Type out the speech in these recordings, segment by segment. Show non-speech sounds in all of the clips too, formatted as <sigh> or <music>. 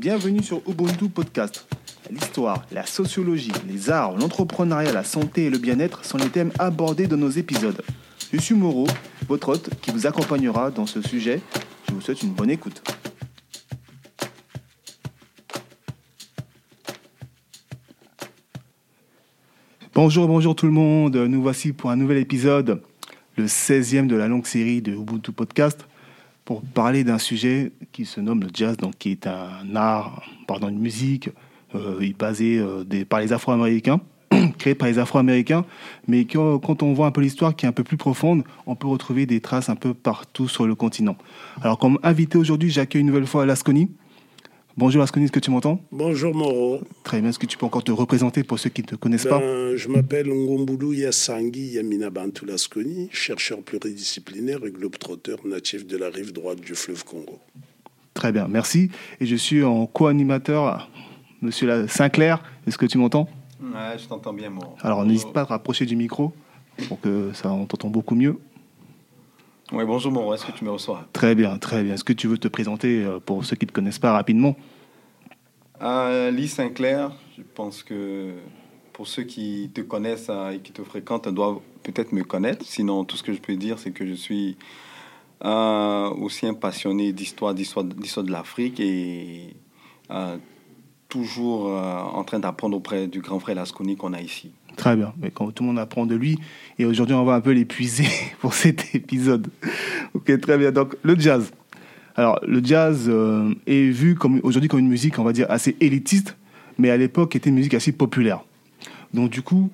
Bienvenue sur Ubuntu Podcast. L'histoire, la sociologie, les arts, l'entrepreneuriat, la santé et le bien-être sont les thèmes abordés dans nos épisodes. Je suis Moreau, votre hôte qui vous accompagnera dans ce sujet. Je vous souhaite une bonne écoute. Bonjour, bonjour tout le monde. Nous voici pour un nouvel épisode, le 16e de la longue série de Ubuntu Podcast, pour parler d'un sujet qui se nomme le jazz, donc qui est un art, pardon, une musique euh, basée euh, par les Afro-Américains, <clears throat> créée par les Afro-Américains, mais quand on voit un peu l'histoire qui est un peu plus profonde, on peut retrouver des traces un peu partout sur le continent. Alors, comme invité aujourd'hui, j'accueille une nouvelle fois Lasconi. Bonjour Asconi, est-ce que tu m'entends? Bonjour Moro. Très bien, est-ce que tu peux encore te représenter pour ceux qui ne te connaissent pas? Ben, je m'appelle Ngombulu Yasangi Yamina Bantu Lasconi, chercheur pluridisciplinaire et globetrotter natif de la rive droite du fleuve Congo. Très bien, merci. Et je suis en co-animateur, Monsieur la- Sinclair, est-ce que tu m'entends? Ouais, je t'entends bien, moi. Alors n'hésite pas à te rapprocher du micro pour que ça on t'entend beaucoup mieux. Ouais, bonjour, Moro. Est-ce que tu me reçois? Très bien, très bien. Est-ce que tu veux te présenter euh, pour ceux qui ne te connaissent pas rapidement? Euh, Lise Sinclair, je pense que pour ceux qui te connaissent euh, et qui te fréquentent doivent peut-être me connaître. Sinon, tout ce que je peux dire, c'est que je suis euh, aussi un passionné d'histoire, d'histoire, d'histoire de l'Afrique et euh, toujours euh, en train d'apprendre auprès du grand frère Lasconi qu'on a ici. Très bien, mais quand tout le monde apprend de lui, et aujourd'hui on va un peu l'épuiser <laughs> pour cet épisode. Ok, très bien. Donc le jazz. Alors le jazz euh, est vu comme aujourd'hui comme une musique, on va dire assez élitiste, mais à l'époque était une musique assez populaire. Donc du coup,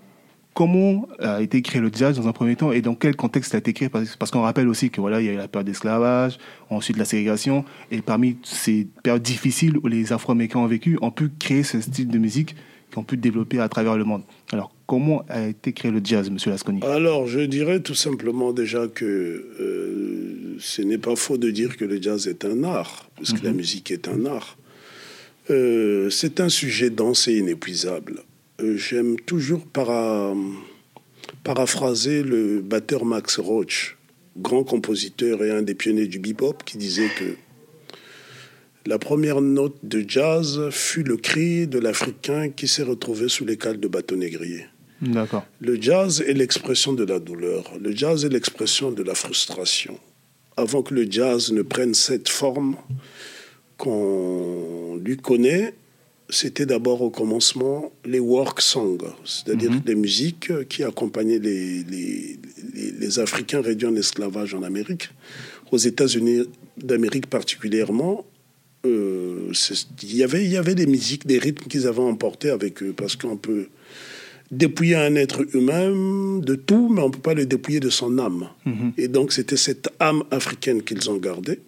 comment a été créé le jazz dans un premier temps et dans quel contexte a été créé Parce, parce qu'on rappelle aussi que voilà, il y a eu la période d'esclavage, ensuite la ségrégation, et parmi ces périodes difficiles où les Afro-Américains ont vécu, ont pu créer ce style de musique qui ont pu développer à travers le monde. Alors comment a été créé le jazz, Monsieur Lasconi? Alors, je dirais tout simplement déjà que euh, ce n'est pas faux de dire que le jazz est un art, parce que la musique est un art. Euh, c'est un sujet dense et inépuisable. Euh, J'aime toujours para- paraphraser le batteur Max Roach, grand compositeur et un des pionniers du bebop, qui disait que la première note de jazz fut le cri de l'Africain qui s'est retrouvé sous les cales de bâton négrier. D'accord. Le jazz est l'expression de la douleur. Le jazz est l'expression de la frustration. Avant que le jazz ne prenne cette forme qu'on lui connaît, c'était d'abord au commencement les work songs, c'est-à-dire Mhm. les musiques qui accompagnaient les, les, les- les Africains réduits en esclavage en Amérique. Aux États-Unis d'Amérique particulièrement, euh, il y avait, il y avait des musiques, des rythmes qu'ils avaient emportés avec eux, parce qu'on peut dépouiller un être humain de tout, mais on ne peut pas le dépouiller de son âme. Mhm. Et donc, c'était cette âme africaine qu'ils ont gardée.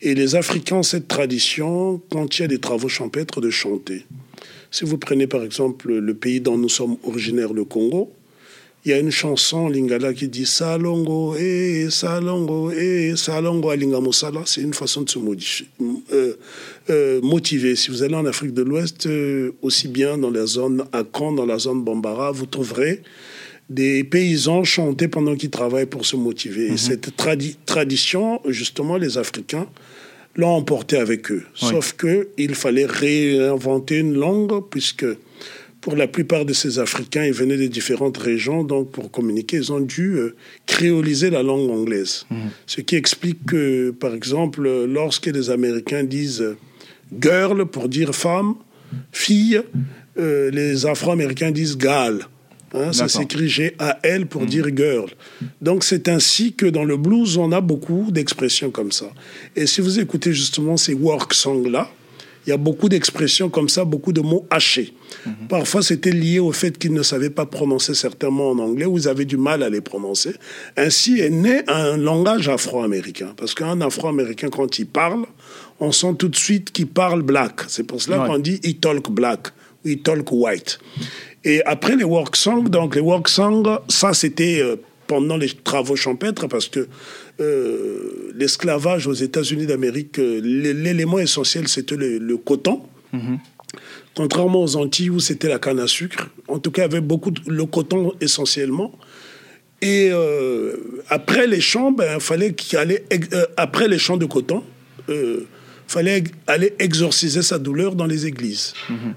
Et les Africains cette tradition, quand des travaux champêtres, de chanter. Si vous prenez par exemple le pays dont nous sommes originaires, le Congo, il y a une chanson lingala qui dit Salongo, eh, Salongo, eh, Salongo alinga mosala. C'est une façon de se euh, euh, motiver. Si vous allez en Afrique de l'Ouest, euh, aussi bien dans la zone Akan, dans la zone Bambara, vous trouverez des paysans chanter pendant qu'ils travaillent pour se motiver. Et cette tradi- tradition, justement, les Africains l'ont emporté avec eux. Oui. Sauf que il fallait réinventer une langue, puisque pour la plupart de ces Africains, ils venaient de différentes régions, donc pour communiquer, ils ont dû euh, créoliser la langue anglaise. Ce qui explique que, par exemple, lorsque les Américains disent euh, girl pour dire femme, fille, euh, les Afro-Américains disent gal. Hein, ça s'écrit G-A-L pour dire girl. Donc c'est ainsi que dans le blues, on a beaucoup d'expressions comme ça. Et si vous écoutez justement ces work songs-là, il y a beaucoup d'expressions comme ça, beaucoup de mots hachés. Parfois, c'était lié au fait qu'ils ne savaient pas prononcer certains mots en anglais ou ils avaient du mal à les prononcer. Ainsi est né un langage afro-américain. Parce qu'un afro-américain, quand il parle, on sent tout de suite qu'il parle black. C'est pour cela Ouais. qu'on dit he talk black ou he talk white. Et après les work songs, donc les work songs, ça c'était euh, pendant les travaux champêtres parce que euh, l'esclavage aux États-Unis d'Amérique, euh, l'é- l'élément essentiel c'était le, le coton. Contrairement aux Antilles où c'était la canne à sucre, en tout cas, il y avait beaucoup de, le coton essentiellement. Et euh, après les champs, ben, il fallait qu'il allait, ex- euh, après les champs de coton, euh, fallait aller exorciser sa douleur dans les églises.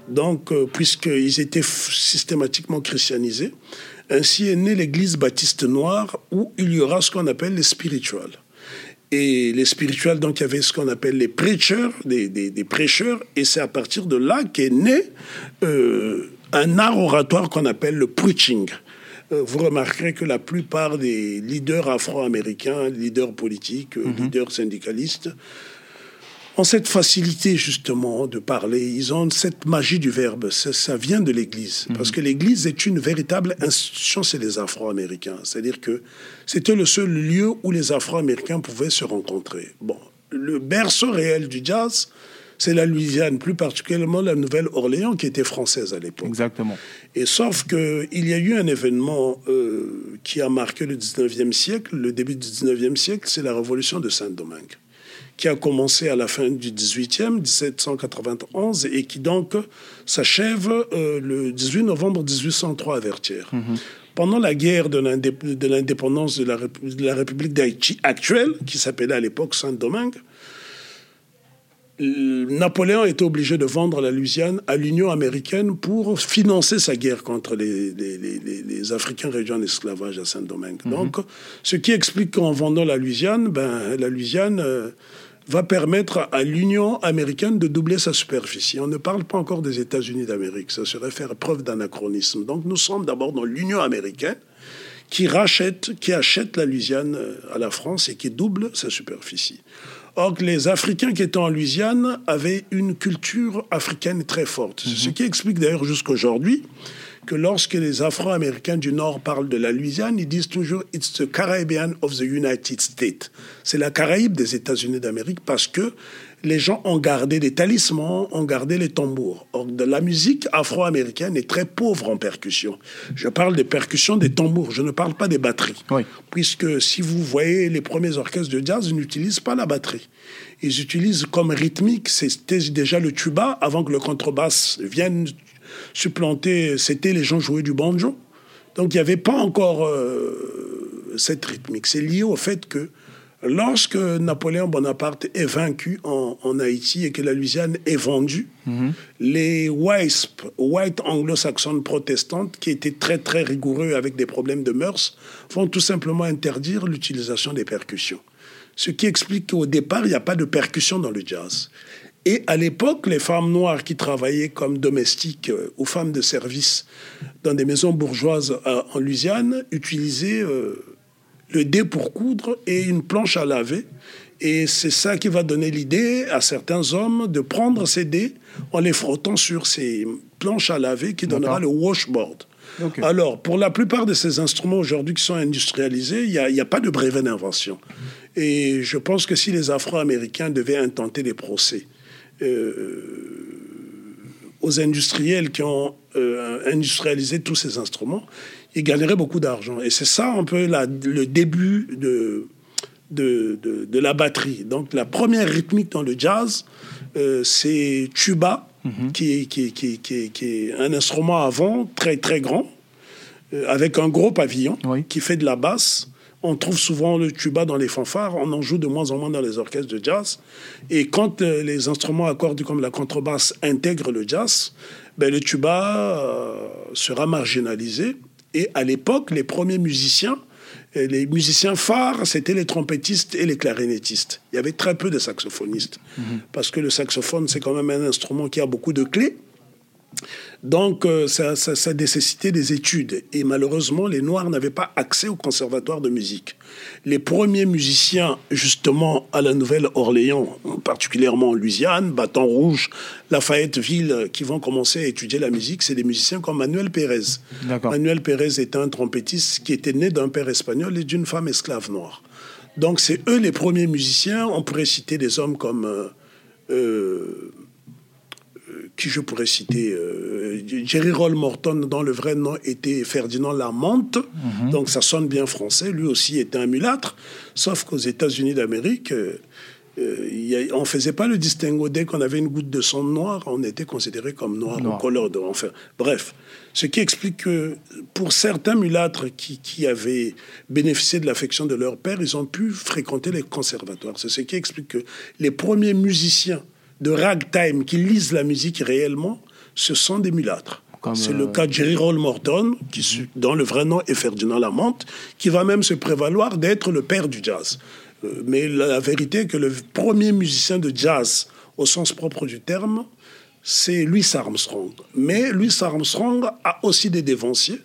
Donc, euh, puisqu'ils étaient systématiquement christianisés, ainsi est née l'église baptiste noire où il y aura ce qu'on appelle les spirituals. Et les spirituels, donc, il y avait ce qu'on appelle les preachers, des, des, prêcheurs, et c'est à partir de là qu'est né euh, un art oratoire qu'on appelle le preaching. Euh, vous remarquerez que la plupart des leaders afro-américains, leaders politiques, mhm. leaders syndicalistes, ont cette facilité justement de parler, ils ont cette magie du verbe, ça, vient de l'Église, mhm. parce que l'Église est une véritable institution chez les Afro-Américains, c'est-à-dire que c'était le seul lieu où les Afro-Américains pouvaient se rencontrer. Bon, le berceau réel du jazz, c'est la Louisiane, plus particulièrement la Nouvelle-Orléans, qui était française à l'époque. Exactement. Et sauf qu'il y a eu un événement euh, qui a marqué le 19e siècle, le début du 19e siècle, c'est la révolution de Saint-Domingue qui a commencé à la fin du 18e, 1791, et qui donc s'achève euh, le 18 novembre 1803 à Vertières. Mhm. Pendant la guerre de l'indépendance de, de, la République d'Haïti actuelle, qui s'appelait à l'époque Saint-Domingue, Napoléon était obligé de vendre la Louisiane à l'Union américaine pour financer sa guerre contre les, les, Africains réduits en esclavage à Saint-Domingue. Mhm. Donc, ce qui explique qu'en vendant la Louisiane, ben, la Louisiane euh, va permettre à l'Union américaine de doubler sa superficie. On ne parle pas encore des États-Unis d'Amérique, ça serait faire preuve d'anachronisme. Donc nous sommes d'abord dans l'Union américaine qui rachète, qui achète la Louisiane euh, à la France et qui double sa superficie. Or, les Africains qui étaient en Louisiane avaient une culture africaine très forte. Ce mhm. qui explique d'ailleurs jusqu'aujourd'hui que lorsque les Afro-Américains du Nord parlent de la Louisiane, ils disent toujours It's the Caribbean of the United States. C'est la Caraïbe des États-Unis d'Amérique parce que les gens ont gardé des talismans, ont gardé les tambours. Or, de la musique afro-américaine est très pauvre en percussion. Je parle des percussions des tambours, je ne parle pas des batteries. Puisque si vous voyez les premiers orchestres de jazz, ils n'utilisent pas la batterie. Ils utilisent comme rythmique, c'était déjà le tuba avant que le contrebasse vienne supplanter, c'était les gens jouaient du banjo. Donc il n'y avait pas encore euh, cette rythmique. C'est lié au fait que lorsque Napoléon Bonaparte est vaincu en, Haïti et que la Louisiane est vendue, mhm. les WISP, White Anglo-Saxons protestantes, qui étaient très très rigoureux avec des problèmes de mœurs, vont tout simplement interdire l'utilisation des percussions. Ce qui explique qu'au départ, il n'y a pas de percussion dans le jazz. Et à l'époque, les femmes noires qui travaillaient comme domestiques euh, ou femmes de service dans des maisons bourgeoises euh, en Louisiane utilisaient euh, le dé pour coudre et une planche à laver. Et c'est ça qui va donner l'idée à certains hommes de prendre ces dés en les frottant sur ces planches à laver qui donnera le washboard. Alors, pour la plupart de ces instruments aujourd'hui qui sont industrialisés, il n'y a, a, pas de brevet d'invention. Et je pense que si les Afro-Américains devaient intenter des procès aux industriels qui ont euh, industrialisé tous ces instruments, ils gagneraient beaucoup d'argent. Et c'est ça un peu la, le début de, de, de, la batterie. Donc la première rythmique dans le jazz, euh, c'est tuba, mhm. qui, qui, qui, qui, est un instrument avant très très grand, avec un gros pavillon, qui fait de la basse. On trouve souvent le tuba dans les fanfares, on en joue de moins en moins dans les orchestres de jazz. Et quand euh, les instruments à cordes comme la contrebasse intègrent le jazz, ben, le tuba euh, sera marginalisé. Et à l'époque, les premiers musiciens, euh, les musiciens phares, c'était les trompettistes et les clarinettistes. Il y avait très peu de saxophonistes. Mm-hmm. Parce que le saxophone, c'est quand même un instrument qui a beaucoup de clés. Donc, euh, ça, ça, nécessitait des études. Et malheureusement, les Noirs n'avaient pas accès au conservatoire de musique. Les premiers musiciens, justement, à la Nouvelle-Orléans, particulièrement en Louisiane, Bâton Rouge, Lafayetteville, qui vont commencer à étudier la musique, c'est des musiciens comme Manuel Pérez. Manuel Pérez était un trompettiste qui était né d'un père espagnol et d'une femme esclave noire. Donc, c'est eux les premiers musiciens. On pourrait citer des hommes comme... Euh, euh, qui je pourrais citer, euh, Jerry Roll Morton, dont le vrai nom était Ferdinand Lamante, mhm. donc ça sonne bien français, lui aussi était un mulâtre, sauf qu'aux États-Unis d'Amérique, euh, euh, on ne faisait pas le distinguo. Dès qu'on avait une goutte de sang noir, on était considéré comme noir, Noir. ou de. Enfin, bref. Ce qui explique que pour certains mulâtres qui, qui avaient bénéficié de l'affection de leur père, ils ont pu fréquenter les conservatoires. C'est ce qui explique que les premiers musiciens de ragtime qui lisent la musique réellement, ce sont des mulâtres. C'est euh, le cas de Jerry Roll Morton, qui, su- dont le vrai nom est Ferdinand Lamante, qui va même se prévaloir d'être le père du jazz. Euh, mais la, la vérité est que le premier musicien de jazz, au sens propre du terme, c'est Louis Armstrong. Mais Louis Armstrong a aussi des dévanciers,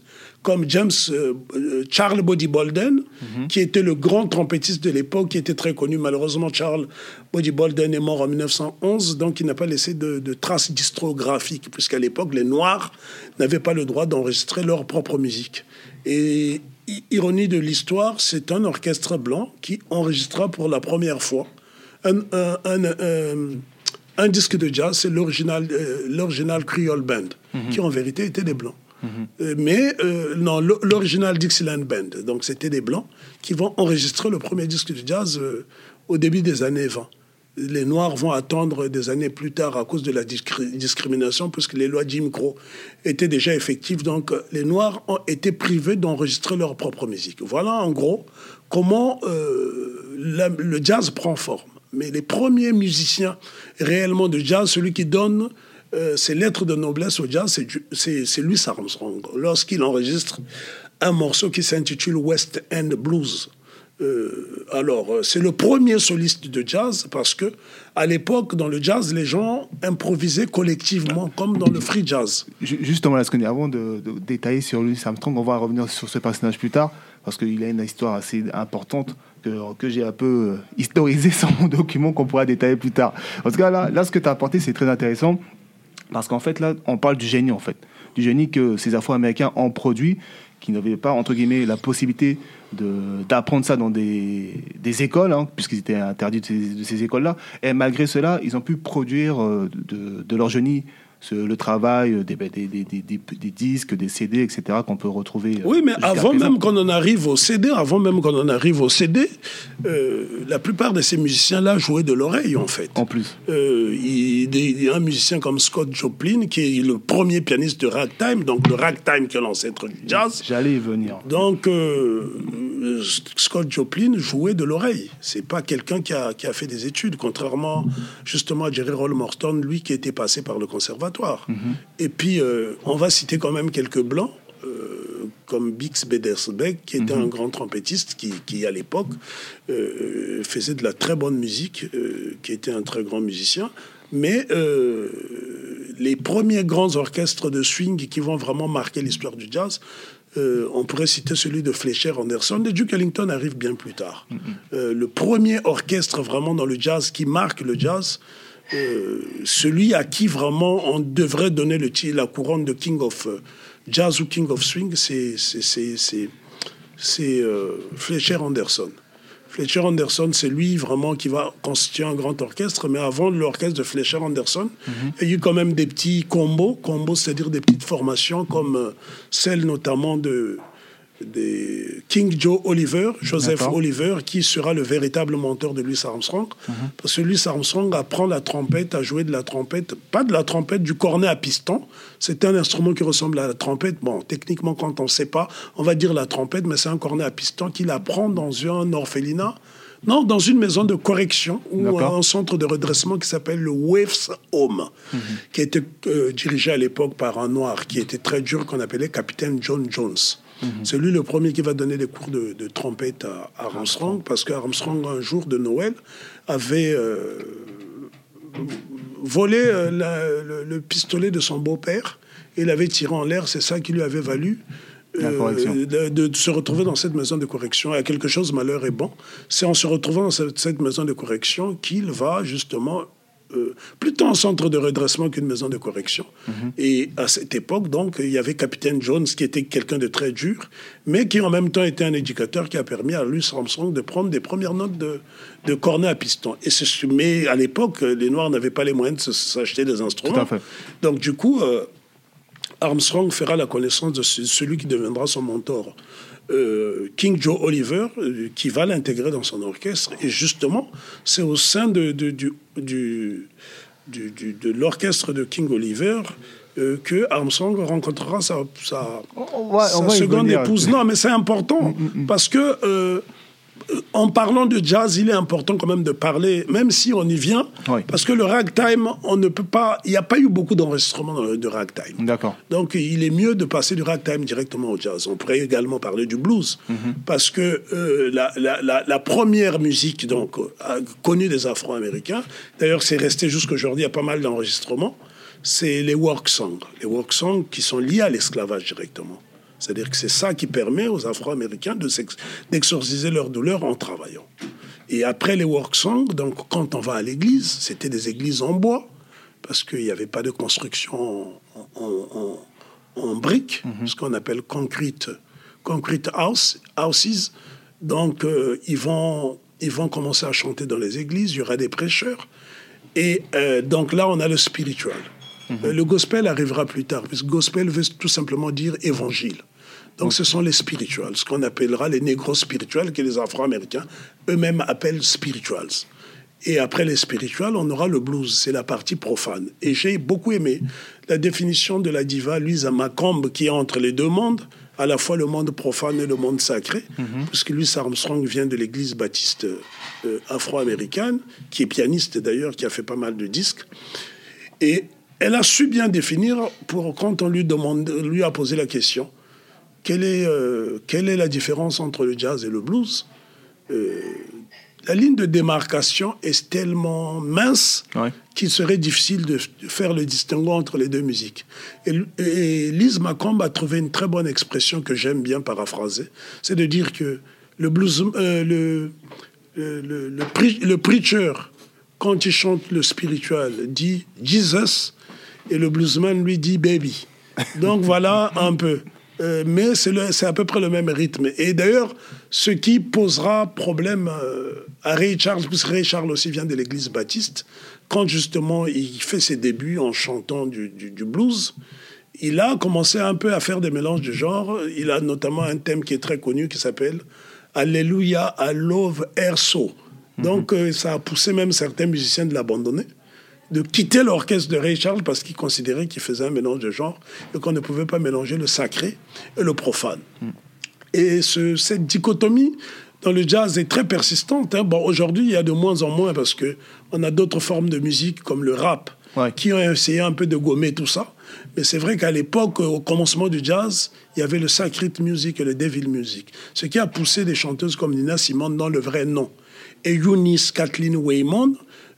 comme James euh, euh, Charles Body Bolden, qui était le grand trompettiste de l'époque, qui était très connu. Malheureusement, Charles Body Bolden est mort en 1911, donc il n'a pas laissé de, de traces discographiques, puisqu'à l'époque, les Noirs n'avaient pas le droit d'enregistrer leur propre musique. Et ironie de l'histoire, c'est un orchestre blanc qui enregistra pour la première fois un, un- un- un- un disque de jazz, c'est l'original, euh, l'original Creole Band, qui en vérité était des blancs. Euh, mais euh, non, l'o- l'original Dixieland Band, donc c'était des blancs qui vont enregistrer le premier disque de jazz euh, au début des années 20. Les Noirs vont attendre des années plus tard à cause de la discri- discrimination, puisque les lois Jim Crow étaient déjà effectives. Donc, les Noirs ont été privés d'enregistrer leur propre musique. Voilà, en gros, comment le jazz prend forme. Mais les premiers musiciens réellement de jazz, celui qui donne euh, ses lettres de noblesse au jazz, c'est Louis Armstrong. Lorsqu'il enregistre un morceau qui s'intitule West End Blues. Euh, alors, euh, c'est le premier soliste de jazz parce que à l'époque, dans le jazz, les gens improvisaient collectivement, comme dans le free jazz. Ju- Justement, avant de, de détailler sur Louis Armstrong, on va revenir sur ce personnage plus tard, parce qu'il a une histoire assez importante que, que j'ai un peu euh, <laughs> historisée sur mon document qu'on pourra détailler plus tard. En tout cas, là, là ce que tu as apporté, c'est très intéressant, parce qu'en fait, là, on parle du génie, en fait. Du génie que ces Afro-Américains ont produit, qui n'avaient pas, entre guillemets, la possibilité d'apprendre ça dans des, des écoles, hein, puisqu'ils étaient interdits de ces, écoles-là. Et malgré cela, ils ont pu produire euh, de leur génie ce- le travail euh, des, des, des, des, des- des disques, des CD, etc., qu'on peut retrouver. euh, Oui, mais avant présent. même qu'on en arrive au CD, avant même qu'on en arrive au CD, euh, la plupart de ces musiciens-là jouaient de l'oreille, en fait. En plus. Euh, il, il y a un musicien comme Scott Joplin, qui est le premier pianiste de ragtime, donc le ragtime qui est l'ancêtre du jazz. J'allais y venir. Donc, euh, euh, Scott Joplin jouait de l'oreille. C'est pas quelqu'un qui a, qui a fait des études, contrairement justement à Jerry Roll Morton, lui qui était passé par le conservatoire. Et puis, euh, on va citer quand même quelques blancs. euh, comme Bix Bedersbeck, qui était un grand trompettiste qui, qui, à l'époque, euh, faisait de la très bonne musique, qui était un très grand musicien. Mais les premiers grands orchestres de swing qui vont vraiment marquer l'histoire du jazz, euh, on pourrait citer celui de Fletcher Anderson. Et Duke Ellington arrive bien plus tard. Euh, le premier orchestre vraiment dans le jazz qui marque le jazz, euh, celui à qui vraiment on devrait donner le titre, la couronne de King of euh, Jazz ou King of Swing, c'est euh, Fletcher Anderson. Fletcher Anderson, c'est lui vraiment qui va constituer un grand orchestre. Mais avant l'orchestre de Fletcher Anderson, il y a eu quand même des petits combos. Combos, c'est-à-dire des petites formations comme celle notamment de, des King Joe Oliver, Joseph. Oliver, qui sera le véritable mentor de Louis Armstrong. Parce que Louis Armstrong apprend la trompette, à jouer de la trompette, pas de la trompette, du cornet à piston. C'est un instrument qui ressemble à la trompette. Bon, techniquement, quand on ne sait pas, on va dire la trompette, mais c'est un cornet à piston qu'il apprend dans un orphelinat. Non, dans une maison de correction ou un centre de redressement qui s'appelle le Waves Home, qui était euh, dirigé à l'époque par un noir qui était très dur, qu'on appelait capitaine John Jones. C'est lui le premier qui va donner des cours de, de trompette à, à Armstrong, parce qu'Armstrong, un jour de Noël, avait euh, volé euh, la- le, le pistolet de son beau-père et l'avait tiré en l'air. C'est ça qui lui avait valu euh, de, de se retrouver dans cette maison de correction. Et à quelque chose, malheur est bon. C'est en se retrouvant dans cette, cette maison de correction qu'il va justement euh, plutôt un centre de redressement qu'une maison de correction. Et à cette époque, donc, il y avait Capitaine Jones qui était quelqu'un de très dur, mais qui en même temps était un éducateur qui a permis à Louis Armstrong de prendre des premières notes de, de cornet à piston. Et c'est- mais à l'époque, les Noirs n'avaient pas les moyens de s'acheter des instruments. Tout à fait. Donc, du coup, euh, Armstrong fera la connaissance de ce- celui qui deviendra son mentor euh, King Joe Oliver euh, qui va l'intégrer dans son orchestre. Et justement, c'est au sein de, de, du, du, du- du- de l'orchestre de King Oliver euh, que Armstrong rencontrera sa, sa, On va- sa on va y seconde épouse. Non, mais c'est important parce que en parlant de jazz, il est important quand même de parler, même si on y vient, Oui. parce que le ragtime, on ne peut pas. Il n'y a pas eu beaucoup d'enregistrements de ragtime. D'accord. Donc, il est mieux de passer du ragtime directement au jazz. On pourrait également parler du blues, parce que euh, la, la- la- la première musique donc, euh, connue des Afro-Américains, d'ailleurs, c'est resté jusqu'aujourd'hui, il y a pas mal d'enregistrements, c'est les work songs. Les work songs qui sont liés à l'esclavage directement. C'est-à-dire que c'est ça qui permet aux Afro-Américains de d'exorciser leur douleur en travaillant. Et après les work songs, donc quand on va à l'église, c'était des églises en bois, parce qu'il n'y avait pas de construction en, en- en- en briques, ce qu'on appelle concrete, concrete house, houses. Donc euh, ils, vont, ils vont commencer à chanter dans les églises, il y aura des prêcheurs. Et euh, donc là, on a le spiritual. Euh, Le gospel arrivera plus tard, parce que gospel veut tout simplement dire évangile. Donc ce sont les spirituals, ce qu'on appellera les négros spirituels, que les Afro-Américains eux-mêmes appellent spirituals. Et après les spirituals, on aura le blues, c'est la partie profane. Et j'ai beaucoup aimé la définition de la diva Louisa Macombe, qui est entre les deux mondes, à la fois le monde profane et le monde sacré, puisque Louis Armstrong vient de l'église baptiste euh, afro-américaine, qui est pianiste d'ailleurs, qui a fait pas mal de disques. Et elle a su bien définir, pour, quand on lui, demande, lui a posé la question, quelle est, euh, quelle est la différence entre le jazz et le blues? Euh, La ligne de démarcation est tellement mince Ouais. qu'il serait difficile de faire le distinguo entre les deux musiques. Et, et Lise Macomb a trouvé une très bonne expression que j'aime bien paraphraser, c'est de dire que le blues, euh, le, le, le, le pre- le preacher, quand il chante le spiritual, dit Jesus, et le bluesman lui dit baby. Donc voilà un peu. Euh, mais c'est à peu près le même rythme. Et d'ailleurs, ce qui posera problème euh, à Ray Charles, puisque Ray Charles aussi vient de l'église baptiste, quand justement il fait ses débuts en chantant du, du- du blues, il a commencé un peu à faire des mélanges de genres. Il a notamment un thème qui est très connu qui s'appelle Alléluia, I love air so. Donc euh, ça a poussé même certains musiciens de l'abandonner de quitter l'orchestre de Ray Charles parce qu'il considérait qu'il faisait un mélange de genres et qu'on ne pouvait pas mélanger le sacré et le profane. Et ce- cette dichotomie dans le jazz est très persistante. hein. Bon, aujourd'hui, il y a de moins en moins parce que on a d'autres formes de musique comme le rap Ouais. qui ont essayé un peu de gommer tout ça. Mais c'est vrai qu'à l'époque, au commencement du jazz, il y avait le sacred music et le devil music, ce qui a poussé des chanteuses comme Nina Simone dans le vrai nom. Et Eunice Kathleen Waymon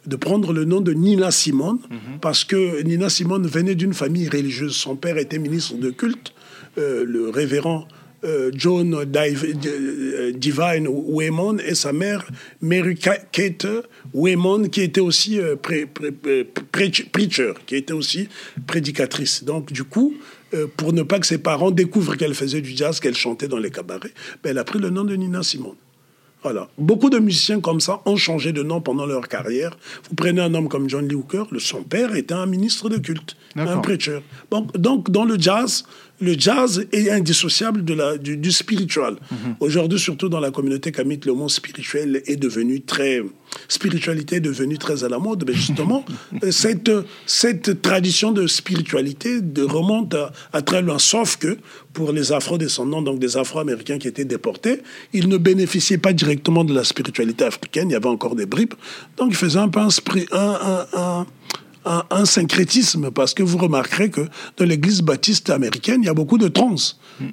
de prendre le nom de Nina Simone, parce que Nina Simone venait d'une famille religieuse. Son père était ministre de culte, euh, le révérend euh, John euh, Divine Waymon, et sa mère Mary Ka- Kate Waymon, qui était aussi euh, pré- pré- pré- preach- preacher, qui était aussi prédicatrice. Donc, du coup, pour ne pas que ses parents découvrent qu'elle faisait du jazz, qu'elle chantait dans les cabarets, ben, elle a pris le nom de Nina Simone. Voilà. Beaucoup de musiciens comme ça ont changé de nom pendant leur carrière. Vous prenez un homme comme John Lee Hooker, son père était un ministre de culte, un. Donc, donc, dans le jazz, le jazz est indissociable de la, du, du spiritual. Aujourd'hui, surtout dans la communauté kamite, le mot spirituel est devenu très... Spiritualité est devenue très à la mode. Mais justement, <laughs> euh, cette, cette tradition de spiritualité de remonte à, à très loin. Sauf que pour les afro-descendants, donc des afro-américains qui étaient déportés, ils ne bénéficiaient pas directement de la spiritualité africaine. Il y avait encore des bribes. Donc, ils faisaient un peu un, spri- un, un- un- un, un syncrétisme, parce que vous remarquerez que dans l'église baptiste américaine, il y a beaucoup de trans,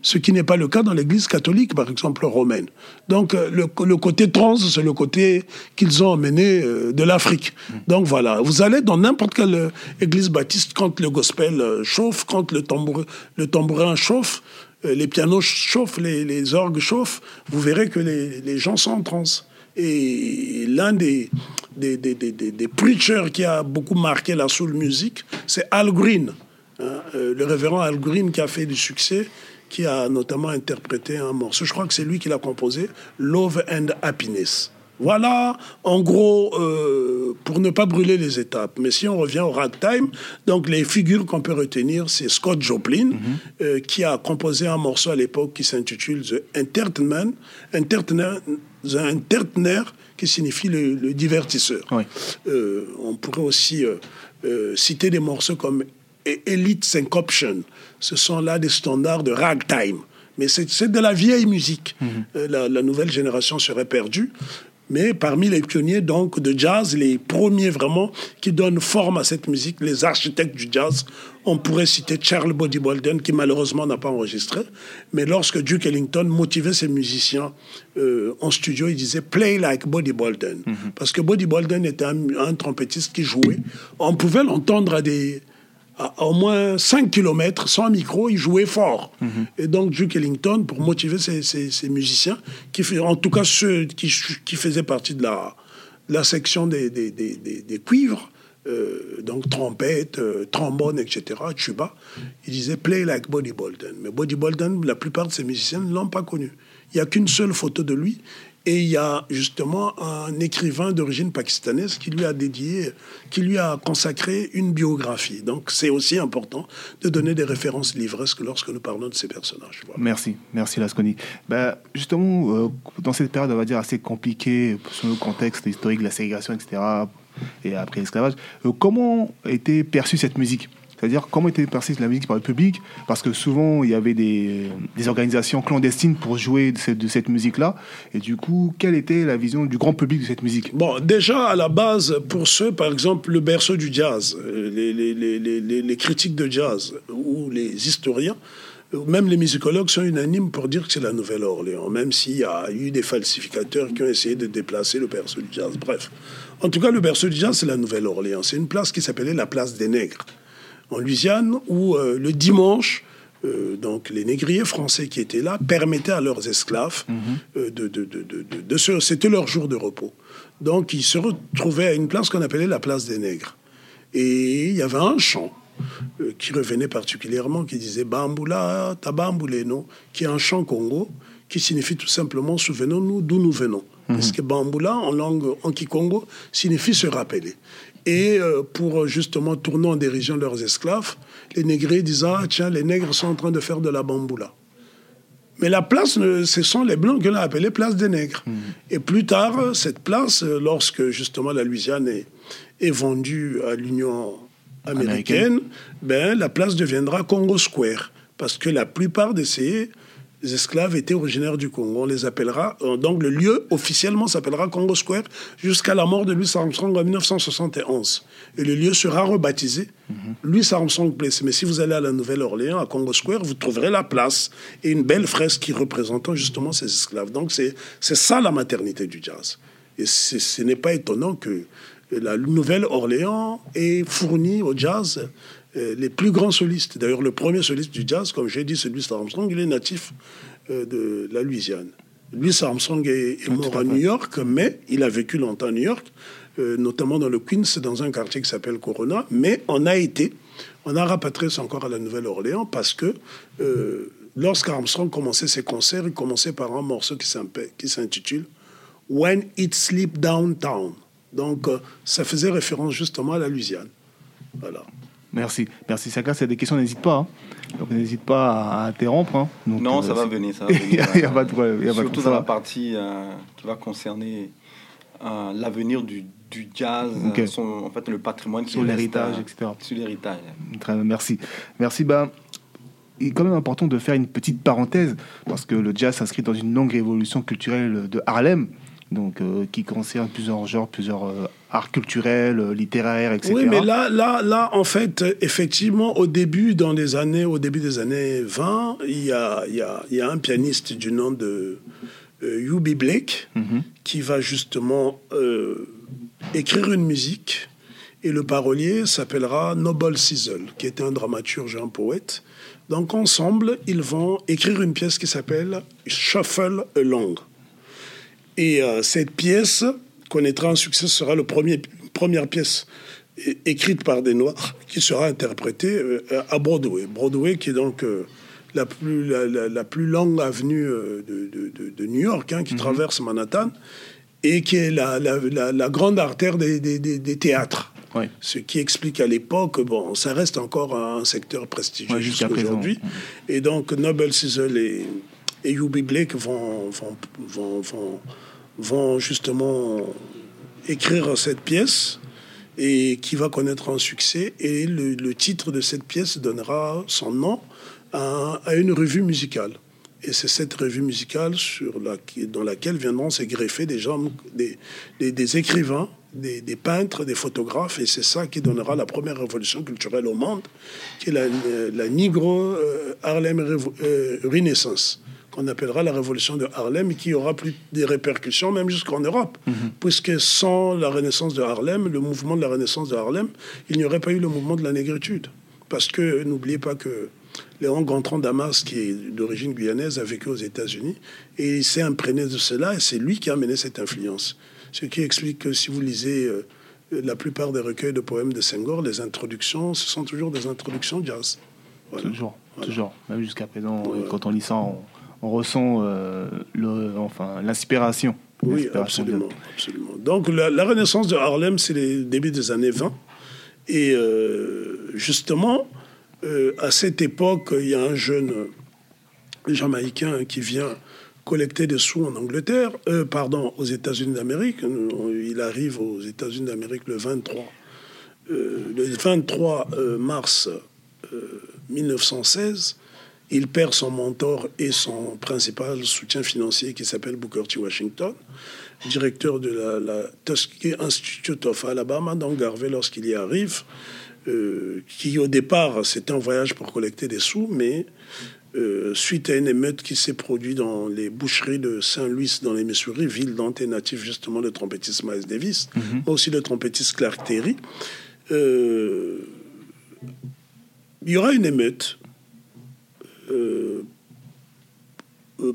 ce qui n'est pas le cas dans l'église catholique, par exemple romaine. Donc euh, le, le côté trans, c'est le côté qu'ils ont emmené euh, de l'Afrique. Donc voilà, vous allez dans n'importe quelle euh, église baptiste, quand le gospel chauffe, quand le, tambour, le tambourin chauffe, les pianos chauffent, les, les orgues chauffent, vous verrez que les, les gens sont en transe. Et l'un des, des, des, des, preachers qui a beaucoup marqué la soul music, c'est Al Green, hein, euh, le révérend Al Green qui a fait du succès, qui a notamment interprété un morceau. Je crois que c'est lui qui l'a composé, Love and Happiness. Voilà, en gros, euh, pour ne pas brûler les étapes. Mais si on revient au ragtime, donc les figures qu'on peut retenir, c'est Scott Joplin, euh, qui a composé un morceau à l'époque qui s'intitule The Entertainment, Entertainer, Entertainer, qui signifie le, le divertisseur. Oui. Euh, on pourrait aussi euh, euh, citer des morceaux comme E- Elite Syncoption. Ce sont là des standards de ragtime. Mais c'est de la vieille musique. Euh, la, la nouvelle génération serait perdue. Mais parmi les pionniers donc de jazz, les premiers vraiment qui donnent forme à cette musique, les architectes du jazz, on pourrait citer Charles Body Bolden qui malheureusement n'a pas enregistré. Mais lorsque Duke Ellington motivait ses musiciens euh, en studio, il disait Play like Body Bolden. Parce que Body Bolden était un, un trompettiste qui jouait. On pouvait l'entendre à des, à au moins 5 km sans micro, il jouait fort. Et donc Duke Ellington, pour motiver ses, ses- ses musiciens, qui en tout cas ceux qui, qui faisaient partie de la, de la section des, des, des, des- des cuivres, euh, donc trompette, euh, trombone, etc., tuba, il disait play like Buddy Bolden. Mais Buddy Bolden, la plupart de ses musiciens ne l'ont pas connu. Il n'y a qu'une seule photo de lui. Et il y a justement un écrivain d'origine pakistanaise qui lui a dédié, qui lui a consacré une biographie. Donc c'est aussi important de donner des références livresques lorsque nous parlons de ces personnages. Merci, merci Lasconi. Ben, justement, euh, dans cette période, on va dire, assez compliquée, sur le contexte historique de la ségrégation, etc., et après l'esclavage, euh, comment était perçue cette musique? C'est-à-dire, comment était perçue la musique par le public? Parce que souvent, il y avait des, des organisations clandestines pour jouer de cette, musique-là. Et du coup, quelle était la vision du grand public de cette musique? Bon, déjà à la base, pour ceux, par exemple, le berceau du jazz, euh, les, les, critiques de jazz ou les historiens, euh, même les musicologues sont unanimes pour dire que c'est la Nouvelle-Orléans, même s'il y a eu des falsificateurs qui ont essayé de déplacer le berceau du jazz. Bref, en tout cas, le berceau du jazz, c'est la Nouvelle-Orléans. C'est une place qui s'appelait la place des nègres en Louisiane, où euh, le dimanche, euh, donc les négriers français qui étaient là permettaient à leurs esclaves euh, de, de, de, de, de- de se... C'était leur jour de repos. Donc ils se retrouvaient à une place qu'on appelait la place des nègres. Et il y avait un chant qui revenait particulièrement, qui disait Bamboula, Tabambouleno, qui est un chant congo, qui signifie tout simplement souvenons-nous d'où nous venons. Parce que Bamboula, en langue en Kikongo, signifie se rappeler. Et euh, pour euh, justement tourner en dérision leurs esclaves, les négriers disaient Ah, tiens, les nègres sont en train de faire de la bamboula. Mais la place, ce sont les Blancs que l'on a appelée place des nègres. Et plus tard, euh, cette place, lorsque justement la Louisiane est, est vendue à l'Union américaine, ben, la place deviendra Congo Square. Parce que la plupart de ces esclaves étaient originaires du Congo. On les appellera, euh, donc le lieu officiellement s'appellera Congo Square jusqu'à la mort de Louis Armstrong en 1971. Et le lieu sera rebaptisé Louis Armstrong Place. Mais si vous allez à la Nouvelle-Orléans, à Congo Square, vous trouverez la place et une belle fresque qui représentant justement ces esclaves. Donc c'est ça la maternité du jazz. Et ce n'est pas étonnant que la Nouvelle-Orléans ait fourni au jazz les plus grands solistes. D'ailleurs, le premier soliste du jazz, comme j'ai dit, c'est Louis Armstrong, il est natif euh, de la Louisiane. Louis Armstrong est, est mort à New York, mais il a vécu longtemps à New York, euh, notamment dans le Queens, dans un quartier qui s'appelle Corona. Mais on a été, on a rapatrié ça encore à la Nouvelle-Orléans parce que euh, lorsqu'Armstrong commençait ses concerts, il commençait par un morceau qui s'intitule When It Sleep Downtown. Donc, euh, ça faisait référence justement à la Louisiane. Voilà. Merci, merci Saka. C'est des questions, n'hésite pas. hein. Donc n'hésite pas à, interrompre. hein. Donc, Non, euh, ça va venir, ça va <laughs> Il n'y a, pas de problème. il y a pas de Surtout dans la partie euh, qui va concerner euh, l'avenir du, du jazz, Ok. son, en fait le patrimoine qui Sur l'héritage, etc. Sur l'héritage. Très bien, merci. Merci. Ben, il est quand même important de faire une petite parenthèse parce que le jazz s'inscrit dans une longue révolution culturelle de Harlem, donc euh, qui concerne plusieurs genres, plusieurs euh, arts culturels, euh, littéraires, etc. Oui, mais là, là, là, en fait, effectivement, au début, dans les années, au début des années 20, il y a, il y a, il y a un pianiste du nom de euh, Yubi Blake Mhm. qui va justement écrire une musique et le parolier s'appellera Noble Sizzle, qui était un dramaturge et un poète. Donc ensemble, ils vont écrire une pièce qui s'appelle Shuffle Along. Et euh, cette pièce connaîtra un succès, sera la première pièce écrite par des Noirs qui sera interprétée euh, à Broadway. Broadway qui est donc euh, la, plus, la, la- la plus longue avenue de, de- de- de New York, hein, qui traverse Manhattan. et qui est la, la, grande artère des, des, des, théâtres. Ce qui explique à l'époque, bon, ça reste encore un secteur prestigieux jusqu'à aujourd'hui. Et donc, Noble Sizzle et, et Yubi Blake vont, vont, vont, vont, vont justement écrire cette pièce et qui va connaître un succès. Et le, titre de cette pièce donnera son nom à, à une revue musicale. Et c'est cette revue musicale sur la, dans laquelle viendront se greffer des gens, des, des, écrivains, des, des, peintres, des photographes. Et c'est ça qui donnera la première révolution culturelle au monde, qui est la, la Negro euh, Harlem euh, Renaissance qu'on appellera la révolution de Harlem et qui aura plus des répercussions même jusqu'en Europe. Mhm. Puisque sans la renaissance de Harlem, le mouvement de la renaissance de Harlem, il n'y aurait pas eu le mouvement de la négritude. Parce que n'oubliez pas que Léon Gontran Damas, qui est d'origine guyanaise, a vécu aux États-Unis et il s'est imprégné de cela et c'est lui qui a amené cette influence. Ce qui explique que si vous lisez euh, la plupart des recueils de poèmes de Senghor, les introductions, ce sont toujours des introductions jazz. Toujours, toujours. Même jusqu'à présent, quand on lit ça, on, ressent euh, le, enfin, l'inspiration. Oui, absolument, absolument. Donc la, renaissance de Harlem, c'est les débuts des années 20. Et euh, justement, euh, à cette époque, il y a un jeune Jamaïcain qui vient collecter des sous en Angleterre, euh, pardon, aux États-Unis d'Amérique. Il arrive aux États-Unis d'Amérique le 23, euh, le 23 mars 1916. Il perd son mentor et son principal soutien financier qui s'appelle Booker T. Washington, directeur de la, la Tuskegee Institute of Alabama, dans Garvey, lorsqu'il y arrive. Euh, qui au départ c'était un voyage pour collecter des sous, mais euh, suite à une émeute qui s'est produite dans les boucheries de Saint-Louis dans les Missouri, ville dont est natif justement le trompettiste Miles Davis, mhm. mais aussi le trompettiste Clark Terry, euh, il y aura une émeute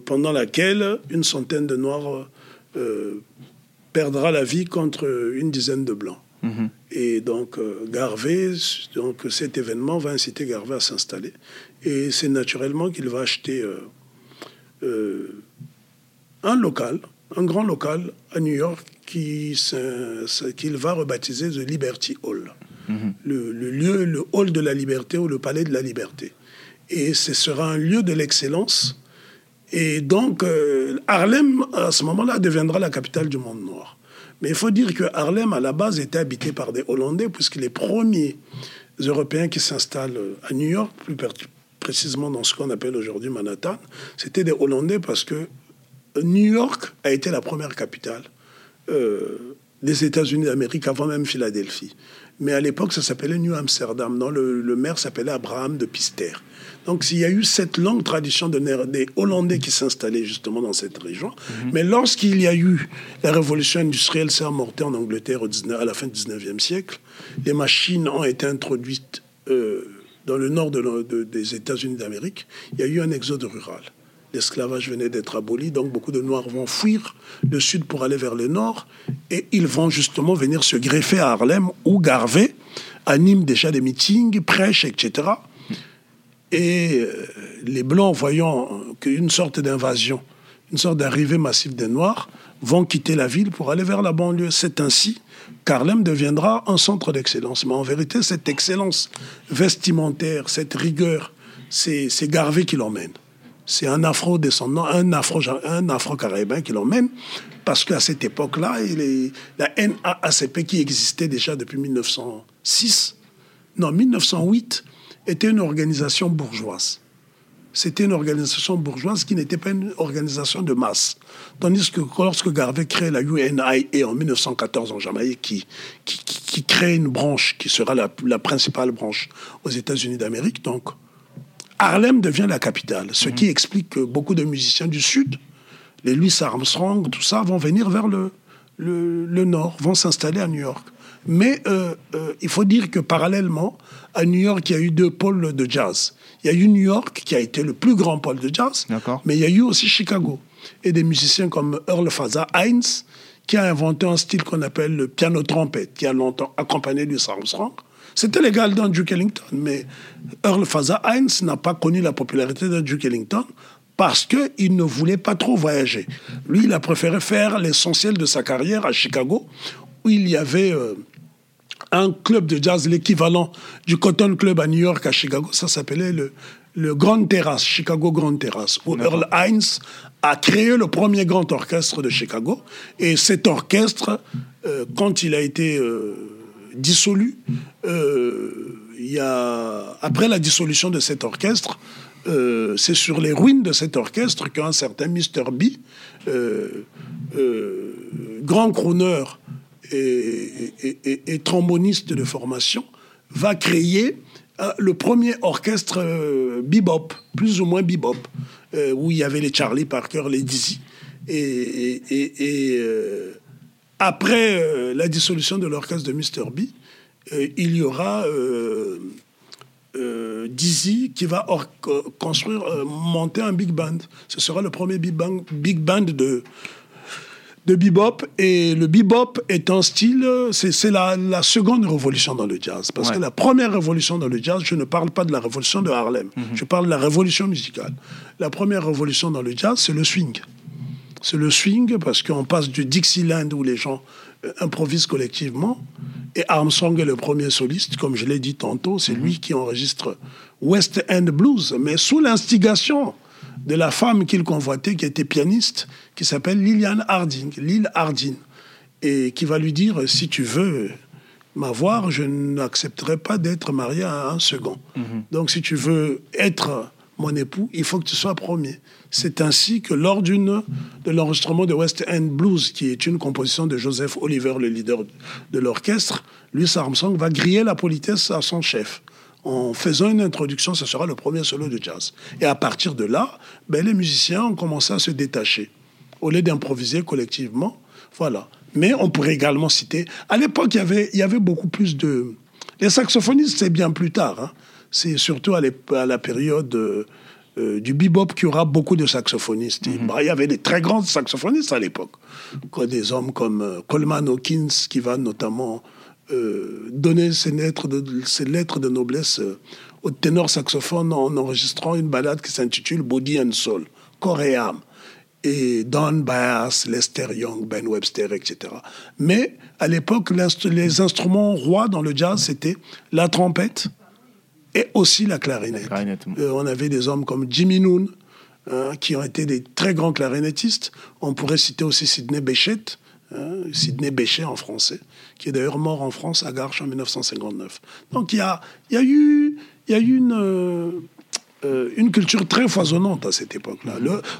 pendant laquelle une centaine de Noirs perdra la vie contre une dizaine de Blancs. Mhm. Et donc, euh, Garvey, donc cet événement va inciter Garvey à s'installer. Et c'est naturellement qu'il va acheter euh, euh, un local, un grand local à New York qu'il va rebaptiser The Liberty Hall. Mhm. Le, lieu, le hall de la liberté ou le palais de la liberté. Et ce sera un lieu de l'excellence. Et donc, Harlem, à ce moment-là, deviendra la capitale du monde noir. Mais il faut dire que Harlem, à la base, était habité par des Hollandais, puisque les premiers Européens qui s'installent à New York, plus précisément dans ce qu'on appelle aujourd'hui Manhattan, c'était des Hollandais parce que New York a été la première capitale euh, des États-Unis d'Amérique avant même Philadelphie. Mais à l'époque, ça s'appelait New Amsterdam. Non, le, le maire s'appelait Abraham de Pister. Donc, il y a eu cette longue tradition de, des Hollandais qui s'installaient justement dans cette région. Mhm. Mais lorsqu'il y a eu la révolution industrielle s'est amortée en Angleterre au 19, à la fin du 19e siècle, les machines ont été introduites euh, dans le nord de, des États-Unis d'Amérique. Il y a eu un exode rural. L'esclavage venait d'être aboli, donc beaucoup de Noirs vont fuir le sud pour aller vers le nord, et ils vont justement venir se greffer à Harlem, où Garvey anime déjà des meetings, prêche, etc. Et euh, les Blancs, voyant qu'une sorte d'invasion, une sorte d'arrivée massive des Noirs, vont quitter la ville pour aller vers la banlieue. C'est ainsi qu'Harlem deviendra un centre d'excellence. Mais en vérité, cette excellence vestimentaire, cette rigueur, c'est Garvey qui l'emmène. C'est un afro-descendant, un afro-caribéen afro qui l'emmène, parce qu'à cette époque-là, la NAACP qui existait déjà depuis 1906, non, 1908, était une organisation bourgeoise. C'était une organisation bourgeoise qui n'était pas une organisation de masse. Tandis que lorsque Garvey crée la UNIA en 1914 en Jamaïque, qui, qui, crée une branche qui sera la, principale branche aux États-Unis d'Amérique, donc Harlem devient la capitale. Ce qui mhm. explique que beaucoup de musiciens du Sud, les Louis Armstrong, tout ça, vont venir vers le, le, le nord, vont s'installer à New York. Mais euh, euh, il faut dire que parallèlement, à New York, il y a eu deux pôles de jazz. Il y a eu New York, qui a été le plus grand pôle de jazz, mais il y a eu aussi Chicago. Et des musiciens comme Earl Faza Hines, qui a inventé un style qu'on appelle le piano-trompette, qui a longtemps accompagné Louis Armstrong. C'était légal dans Duke Ellington, mais Earl Faza Hines n'a pas connu la popularité de Duke Ellington parce qu'il ne voulait pas trop voyager. Lui, il a préféré faire l'essentiel de sa carrière à Chicago, où il y avait euh, un club de jazz, l'équivalent du Cotton Club à New York, à Chicago. Ça s'appelait le, le Grand Terrace, Chicago Grand Terrace, où Earl Hines a créé le premier grand orchestre de Chicago. Et cet orchestre, euh, quand il a été euh, dissolu, euh, y a, après la dissolution de cet orchestre, euh, c'est sur les ruines de cet orchestre qu'un certain Mr. B, euh, grand crooner et, tromboniste de formation, va créer le premier orchestre bebop, plus ou moins bebop, où il y avait les Charlie Parker, les Dizzy. Et, et- et- et, euh, après euh, la dissolution de l'orchestre de Mr. B, euh, il y aura euh, Dizzy qui va construire, monter un big band. Ce sera le premier big band, big band de, de bebop. Et le bebop est un style, c'est la, la seconde révolution dans le jazz. Parce Ouais. que la première révolution dans le jazz, je ne parle pas de la révolution de Harlem, je parle de la révolution musicale. La première révolution dans le jazz, c'est le swing. C'est le swing parce qu'on passe du Dixieland où les gens euh, improvisent collectivement. Et Armstrong est le premier soliste, comme je l'ai dit tantôt. C'est lui qui enregistre West End Blues, mais sous l'instigation de la femme qu'il convoitait, qui était pianiste, qui s'appelle Lillian Harding, Lil Harding, et qui va lui dire si tu veux m'avoir, je n'accepterai pas d'être marié à un second. Donc, si tu veux être mon époux, il faut que tu sois premier. C'est ainsi que lors d'une de l'enregistrement de West End Blues, qui est une composition de Joseph Oliver, le leader de l'orchestre, Louis Armstrong va griller la politesse à son chef. En faisant une introduction, ce sera le premier solo de jazz. Et à partir de là, ben, les musiciens ont commencé à se détacher. Au lieu d'improviser collectivement, voilà. Mais on pourrait également citer. À l'époque, il y avait, beaucoup plus de. Les saxophonistes, c'est bien plus tard. hein. C'est surtout à, la période euh, euh, du bebop qu'il y aura beaucoup de saxophonistes. Bah, il y avait des très grands saxophonistes à l'époque. Des hommes comme euh, Coleman Hawkins, qui va notamment euh, donner ses lettres de, ses lettres de noblesse au ténor saxophone en enregistrant une balade qui s'intitule Body and Soul, corps et âme et Don Bass, Lester Young, Ben Webster, etc. Mais à l'époque, les instruments rois dans le jazz, c'était la trompette et aussi la clarinette. La clarinette. Euh, on avait des hommes comme Jimmy Noon, hein, qui ont été des très grands clarinettistes. On pourrait citer aussi Sidney Bechet, hein, Sidney Bechet en français, qui est d'ailleurs mort en France à Garches en 1959. Donc il y a, y a eu, y a eu une, euh, euh, une culture très foisonnante à cette époque-là.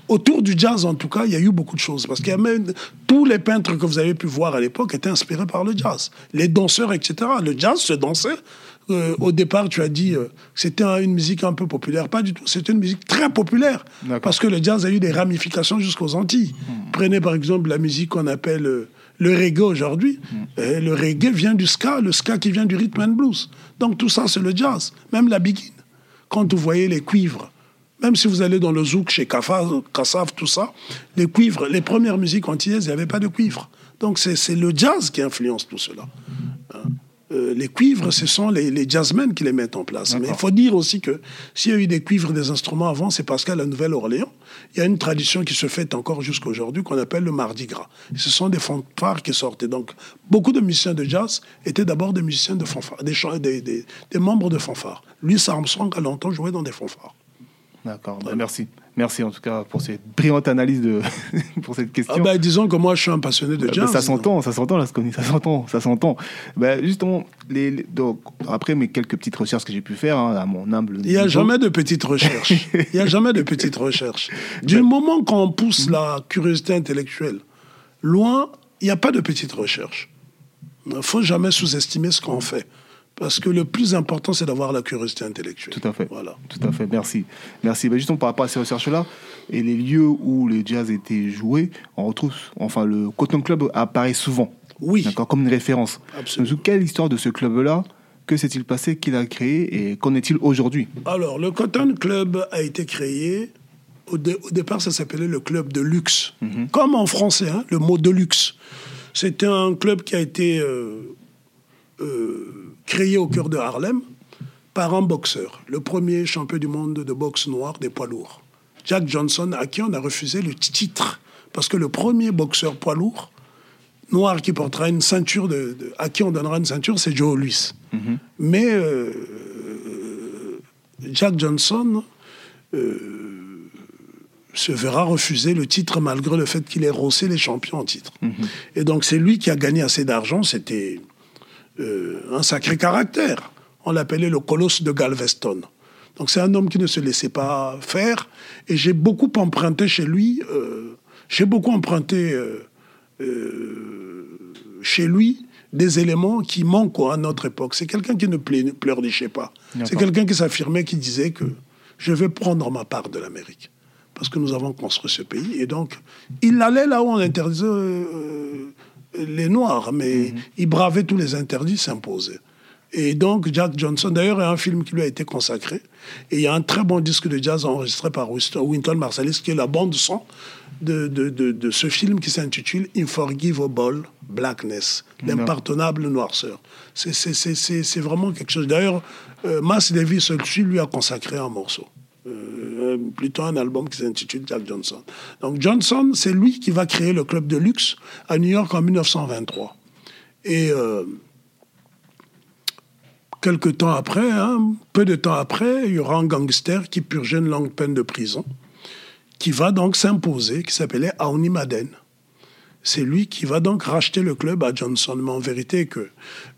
Autour du jazz, en tout cas, il y a eu beaucoup de choses. Parce qu'il y a même tous les peintres que vous avez pu voir à l'époque étaient inspirés par le jazz. Les danseurs, etc. Le jazz se dansait. Euh, au départ, tu as dit euh, que c'était un- une musique un peu populaire. Pas du tout. C'était une musique très populaire. Parce que le jazz a eu des ramifications jusqu'aux Antilles. Prenez par exemple la musique qu'on appelle euh, le reggae aujourd'hui. Euh, le reggae vient du ska, le ska qui vient du rhythm and blues. Donc tout ça, c'est le jazz. Même la begin quand vous voyez les cuivres, même si vous allez dans le zouk chez Kassav, tout ça, les cuivres, les premières musiques antillaises, il n'y avait pas de cuivre. Donc c'est c'est le jazz qui influence tout cela. Euh, les cuivres, ce sont les, les jazzmen qui les mettent en place. Mais il faut dire aussi que s'il y a eu des cuivres, des instruments avant, c'est parce qu'à la Nouvelle-Orléans, il y a une tradition qui se fait encore jusqu'à aujourd'hui qu'on appelle le Mardi Gras. Et ce sont des fanfares qui sortaient. Donc beaucoup de musiciens de jazz étaient d'abord des musiciens de fanfares, des, chants- des, des- des membres de fanfares. Louis Armstrong a longtemps joué dans des fanfares. D'accord, bah, merci. Merci en tout cas pour cette brillante analyse de <laughs> pour cette question. Ah ben, disons que moi, je suis un passionné de Bah, jazz. ça s'entend, ça s'entend, là, ce qu'on dit, ça s'entend, ça s'entend. Bah, justement, les, les- donc, après mes quelques petites recherches que j'ai pu faire, hein, à mon humble Il n'y a jamais de petites recherches. Il n'y a jamais <laughs> de petites recherches. Du moment qu'on pousse la curiosité intellectuelle loin, il n'y a pas de petites recherches. Il ne faut jamais sous-estimer ce qu'on fait. Parce que le plus important, c'est d'avoir la curiosité intellectuelle. Tout à fait. Voilà. Tout à fait, merci. Merci. Bah, justement, par rapport à ces recherches-là, et les lieux où le jazz était joué, on retrouve, enfin, le Cotton Club apparaît souvent. Oui. D'accord, comme une référence. Absolument. Donc, quelle histoire de ce club-là Que s'est-il passé Qui l'a créé Et qu'en est-il aujourd'hui? Alors, le Cotton Club a été créé. Au, dé- au départ, ça s'appelait le club de luxe. Comme en français, hein, le mot de luxe. C'était un club qui a été euh, euh, créé au cœur de Harlem par un boxeur, le premier champion du monde de boxe noir des poids lourds. Jack Johnson, à qui on a refusé le titre. Parce que le premier boxeur poids lourd, noir qui portera une ceinture, de, à qui on donnera une ceinture, c'est Joe Louis. Mhm. Mais euh, Jack Johnson euh, se verra refuser le titre malgré le fait qu'il ait rossé les champions en titre. Mhm. Et donc c'est lui qui a gagné assez d'argent. C'était un sacré caractère. On l'appelait le colosse de Galveston. Donc c'est un homme qui ne se laissait pas faire. Et j'ai beaucoup emprunté chez lui. euh, j'ai beaucoup emprunté euh, euh, chez lui des éléments qui manquent à notre époque. C'est quelqu'un qui ne ple- pleurnichait pas. C'est quelqu'un qui s'affirmait, qui disait que je vais prendre ma part de l'Amérique. Parce que nous avons construit ce pays. Et donc, il allait là où on interdisait euh, les Noirs, mais il bravait tous les interdits, s'imposait. Et donc, Jack Johnson, d'ailleurs, il y a un film qui lui a été consacré. Et il y a un très bon disque de jazz enregistré par Wynton Marsalis, qui est la bande-son de, de, de, de ce film qui s'intitule Unforgivable Blackness, l'impardonnable noirceur. C'est- vraiment quelque chose. D'ailleurs, euh, Davis lui a consacré un morceau. Euh, plutôt un album qui s'intitule Jack Johnson. Donc Johnson, c'est lui qui va créer le club de luxe à New York en 1923. Et euh, quelques temps après, hein, peu de temps après, il y aura un gangster qui purgeait une longue peine de prison, qui va donc s'imposer, qui s'appelait Aouni Maden. C'est lui qui va donc racheter le club à Johnson. Mais en vérité, que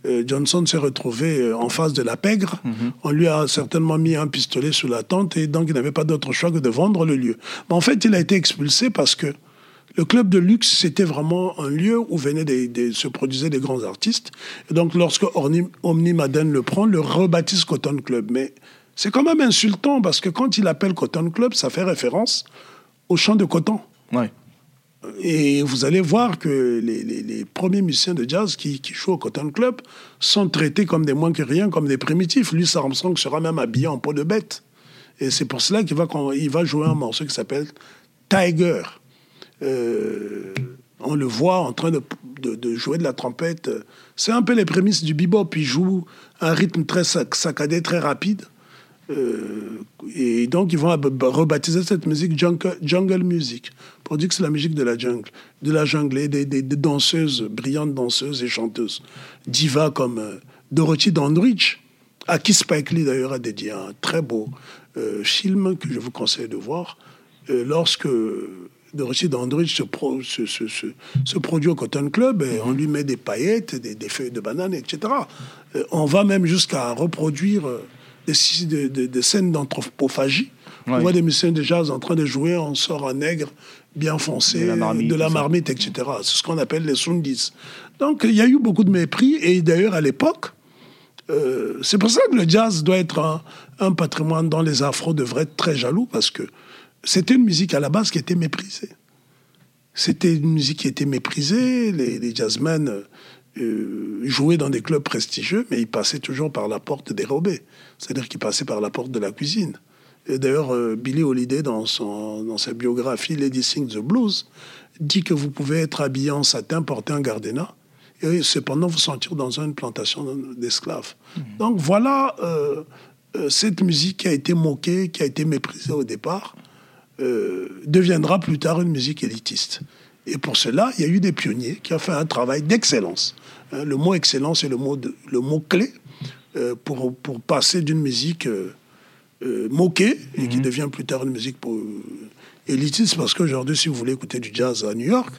euh, Johnson s'est retrouvé euh, en face de la pègre. On lui a certainement mis un pistolet sous la tente et donc il n'avait pas d'autre choix que de vendre le lieu. Mais en fait, il a été expulsé parce que le club de luxe, c'était vraiment un lieu où venaient des, des- se produisaient des grands artistes. Et donc, lorsque Omni Madden le prend, le rebaptise Cotton Club. Mais c'est quand même insultant parce que quand il appelle Cotton Club, ça fait référence au champ de coton. Ouais. Et vous allez voir que les, premiers musiciens de jazz qui, jouent au Cotton Club sont traités comme des moins que rien, comme des primitifs. Louis Armstrong sera même habillé en peau de bête. Et c'est pour cela qu'il va, jouer un morceau qui s'appelle Tiger. Euh, on le voit en train de, de- jouer de la trompette. C'est un peu les prémices du bebop. Il joue un rythme très sac- saccadé, très rapide. Euh, et donc, ils vont rebaptiser cette musique jungle, music, pour dire que c'est la musique de la jungle, de la jungle, et des, danseuses, brillantes danseuses et chanteuses. Divas comme euh, Dorothy Dandridge, à qui Spike Lee d'ailleurs a dédié un très beau euh, film que je vous conseille de voir, lorsque Dorothy Dandridge se, pro- se, se- se- se produit au Cotton Club on lui met des paillettes, des, des feuilles de banane, etc. On va même jusqu'à reproduire euh, des- des- des scènes d'anthropophagie. On voit des musiciens de jazz en train de jouer, on sort un nègre bien foncé, De la marmite, de la etc. C'est ce qu'on appelle les sundis. Donc il y a eu beaucoup de mépris et d'ailleurs à l'époque, euh, c'est pour ça que le jazz doit être un, un patrimoine dont les afros devraient être très jaloux parce que c'était une musique à la base qui était méprisée. C'était une musique qui était méprisée. Les, les jazzmen euh, jouaient dans des clubs prestigieux, mais ils passaient toujours par la porte dérobée. C'est-à-dire qu'ils passaient par la porte de la cuisine. Et d'ailleurs, euh, Billy Holiday, dans, son, dans sa biographie Lady Sing the Blues, dit que vous pouvez être habillé en satin, porter un gardena, et cependant vous sentir dans une plantation d'esclaves. Donc voilà euh, cette musique qui a été moquée, qui a été méprisée au départ, deviendra plus tard une musique élitiste. Et pour cela, il y a eu des pionniers qui ont fait un travail d'excellence. Hein, le mot excellence est le mot, de- le mot clé euh, pour, pour passer d'une musique euh, euh, moquée et qui devient plus tard une musique pour, élitiste parce qu'aujourd'hui, si vous voulez écouter du jazz à New York,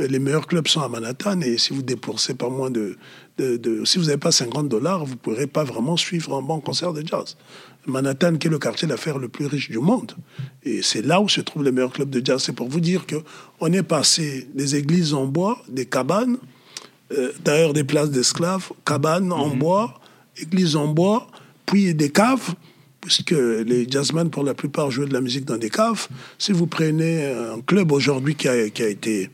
euh, les meilleurs clubs sont à Manhattan et si vous dépensez pas moins de, de, de- si vous n'avez pas 50 dollars, vous ne pourrez pas vraiment suivre un bon concert de jazz. Manhattan, qui est le quartier d'affaires le plus riche du monde, et c'est là où se trouvent les meilleurs clubs de jazz. C'est pour vous dire que on est passé des églises en bois, des cabanes, euh, d'ailleurs des places d'esclaves, cabanes en bois, églises en bois, puis des caves, puisque les jazzmen, pour la plupart, jouaient de la musique dans des caves. Si vous prenez un club aujourd'hui qui a, qui a été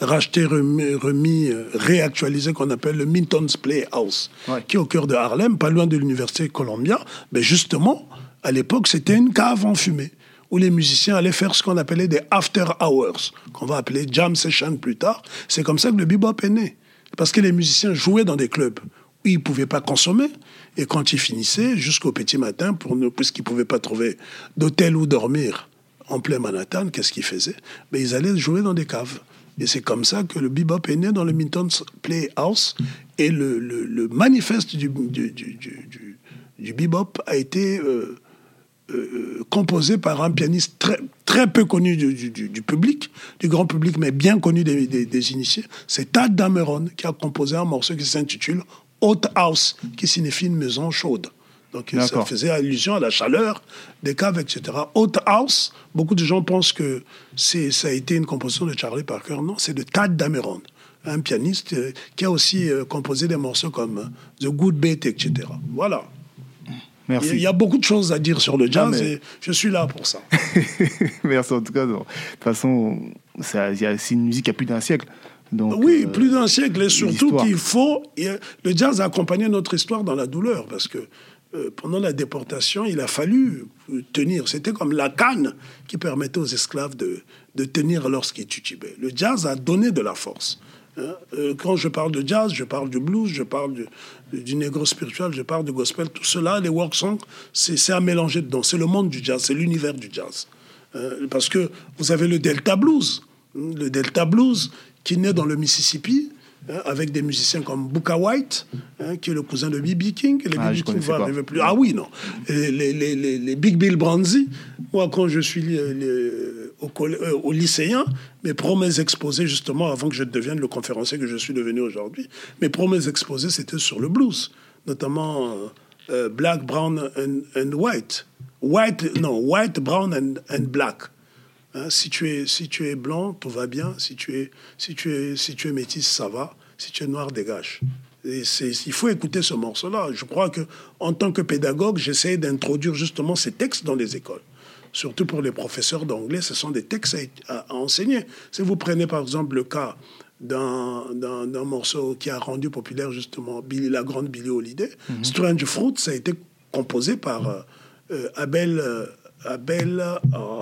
racheté, remis, remis, réactualisé, qu'on appelle le Minton's Playhouse, Ouais. qui est au cœur de Harlem, pas loin de l'université Columbia, mais justement, à l'époque, c'était une cave en fumée où les musiciens allaient faire ce qu'on appelait des after hours, qu'on va appeler jam session plus tard. C'est comme ça que le bebop est né. Parce que les musiciens jouaient dans des clubs où ils ne pouvaient pas consommer. Et quand ils finissaient, jusqu'au petit matin, pour ne, puisqu'ils ne pouvaient pas trouver d'hôtel où dormir en plein Manhattan, qu'est-ce qu'ils faisaient ben, Ils allaient jouer dans des caves. Et c'est comme ça que le bebop est né dans le Minton's Playhouse. Et le, manifeste du, du, du, du, bebop a été euh, euh, composé par un pianiste très, très peu connu du, public, du grand public, mais bien connu des, des, initiés. C'est Tad Dameron qui a composé un morceau qui s'intitule Hot House, qui signifie une maison chaude. Donc ça faisait allusion à la chaleur des caves, etc. Hot House, beaucoup de gens pensent que ça a été une composition de Charlie Parker. Non, c'est de Tad Dameron, un pianiste euh, qui a aussi euh, composé des morceaux comme euh, The Good Bait, etc. Voilà. Merci. Il y a beaucoup de choses à dire sur le jazz et je suis là pour ça. <laughs> Merci en tout cas. De toute façon, c'est une musique qui a plus d'un siècle. Donc, oui, plus d'un siècle et surtout qu'il faut. Le jazz a accompagné notre histoire dans la douleur parce que euh, pendant la déportation, il a fallu tenir. C'était comme la canne qui permettait aux esclaves de, de tenir lorsqu'ils titubaient. Le jazz a donné de la force. Hein. Euh, quand je parle de jazz, je parle du blues, je parle du, du négro spirituel, je parle du gospel. Tout cela, les work songs, c'est à mélanger dedans. C'est le monde du jazz, c'est l'univers du jazz. Euh, parce que vous avez le Delta Blues. Le Delta Blues qui naît dans le Mississippi, Hein, avec des musiciens comme Booker White, hein, qui est le cousin de B.B. King. Les ah, King vont arriver plus. Ah oui, non. Les, les, les, Big Bill Brandy, moi, quand je suis au, euh, au, lycéen, mes premiers exposés, justement, avant que je devienne le conférencier que je suis devenu aujourd'hui, mes premiers exposés, c'était sur le blues, notamment euh, euh, Black, Brown and, White. White, non, White, Brown and, and Black. Hein, si, tu es, si tu es blanc, tout va bien. Si tu es, si tu es, si tu es métis, ça va. Si tu es noir, dégage. Et il faut écouter ce morceau-là. Je crois que en tant que pédagogue, j'essaie d'introduire justement ces textes dans les écoles. Surtout pour les professeurs d'anglais, ce sont des textes à, enseigner. Si vous prenez par exemple le cas d'un morceau qui a rendu populaire justement Billy, la grande Billie Holiday, mhm. Strange Fruit, ça a été composé par euh, euh, Abel, euh, Abel, oh,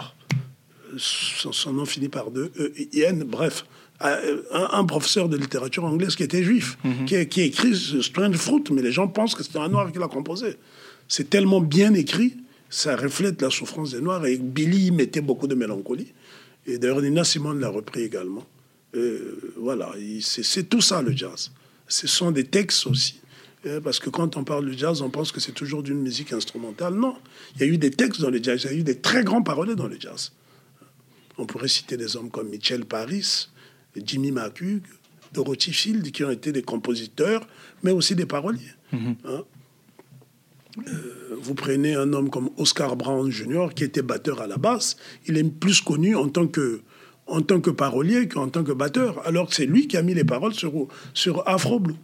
son, nom finit par deux, e, Ian, bref, un, professeur de littérature anglaise qui était juif, mhm. qui, qui, a écrit Strange Fruit, mais les gens pensent que c'est un noir qui l'a composé. C'est tellement bien écrit, ça reflète la souffrance des noirs, et Billy mettait beaucoup de mélancolie. Et d'ailleurs, Nina Simone l'a repris également. voilà, c'est tout ça le jazz. Ce sont des textes aussi. Parce que quand on parle du jazz, on pense que c'est toujours d'une musique instrumentale. Non, il y a eu des textes dans le jazz, il y a eu des très grands paroliers dans le jazz. On pourrait citer des hommes comme Michel Paris, Jimmy McHugh, Dorothy Field, qui ont été des compositeurs, mais aussi des paroliers. Mhm. Hein. Euh, vous prenez un homme comme Oscar Brown Jr., qui était batteur à la basse, il est plus connu en tant que, en tant que parolier qu'en tant que batteur, alors que c'est lui qui a mis les paroles sur, sur Afro Blue.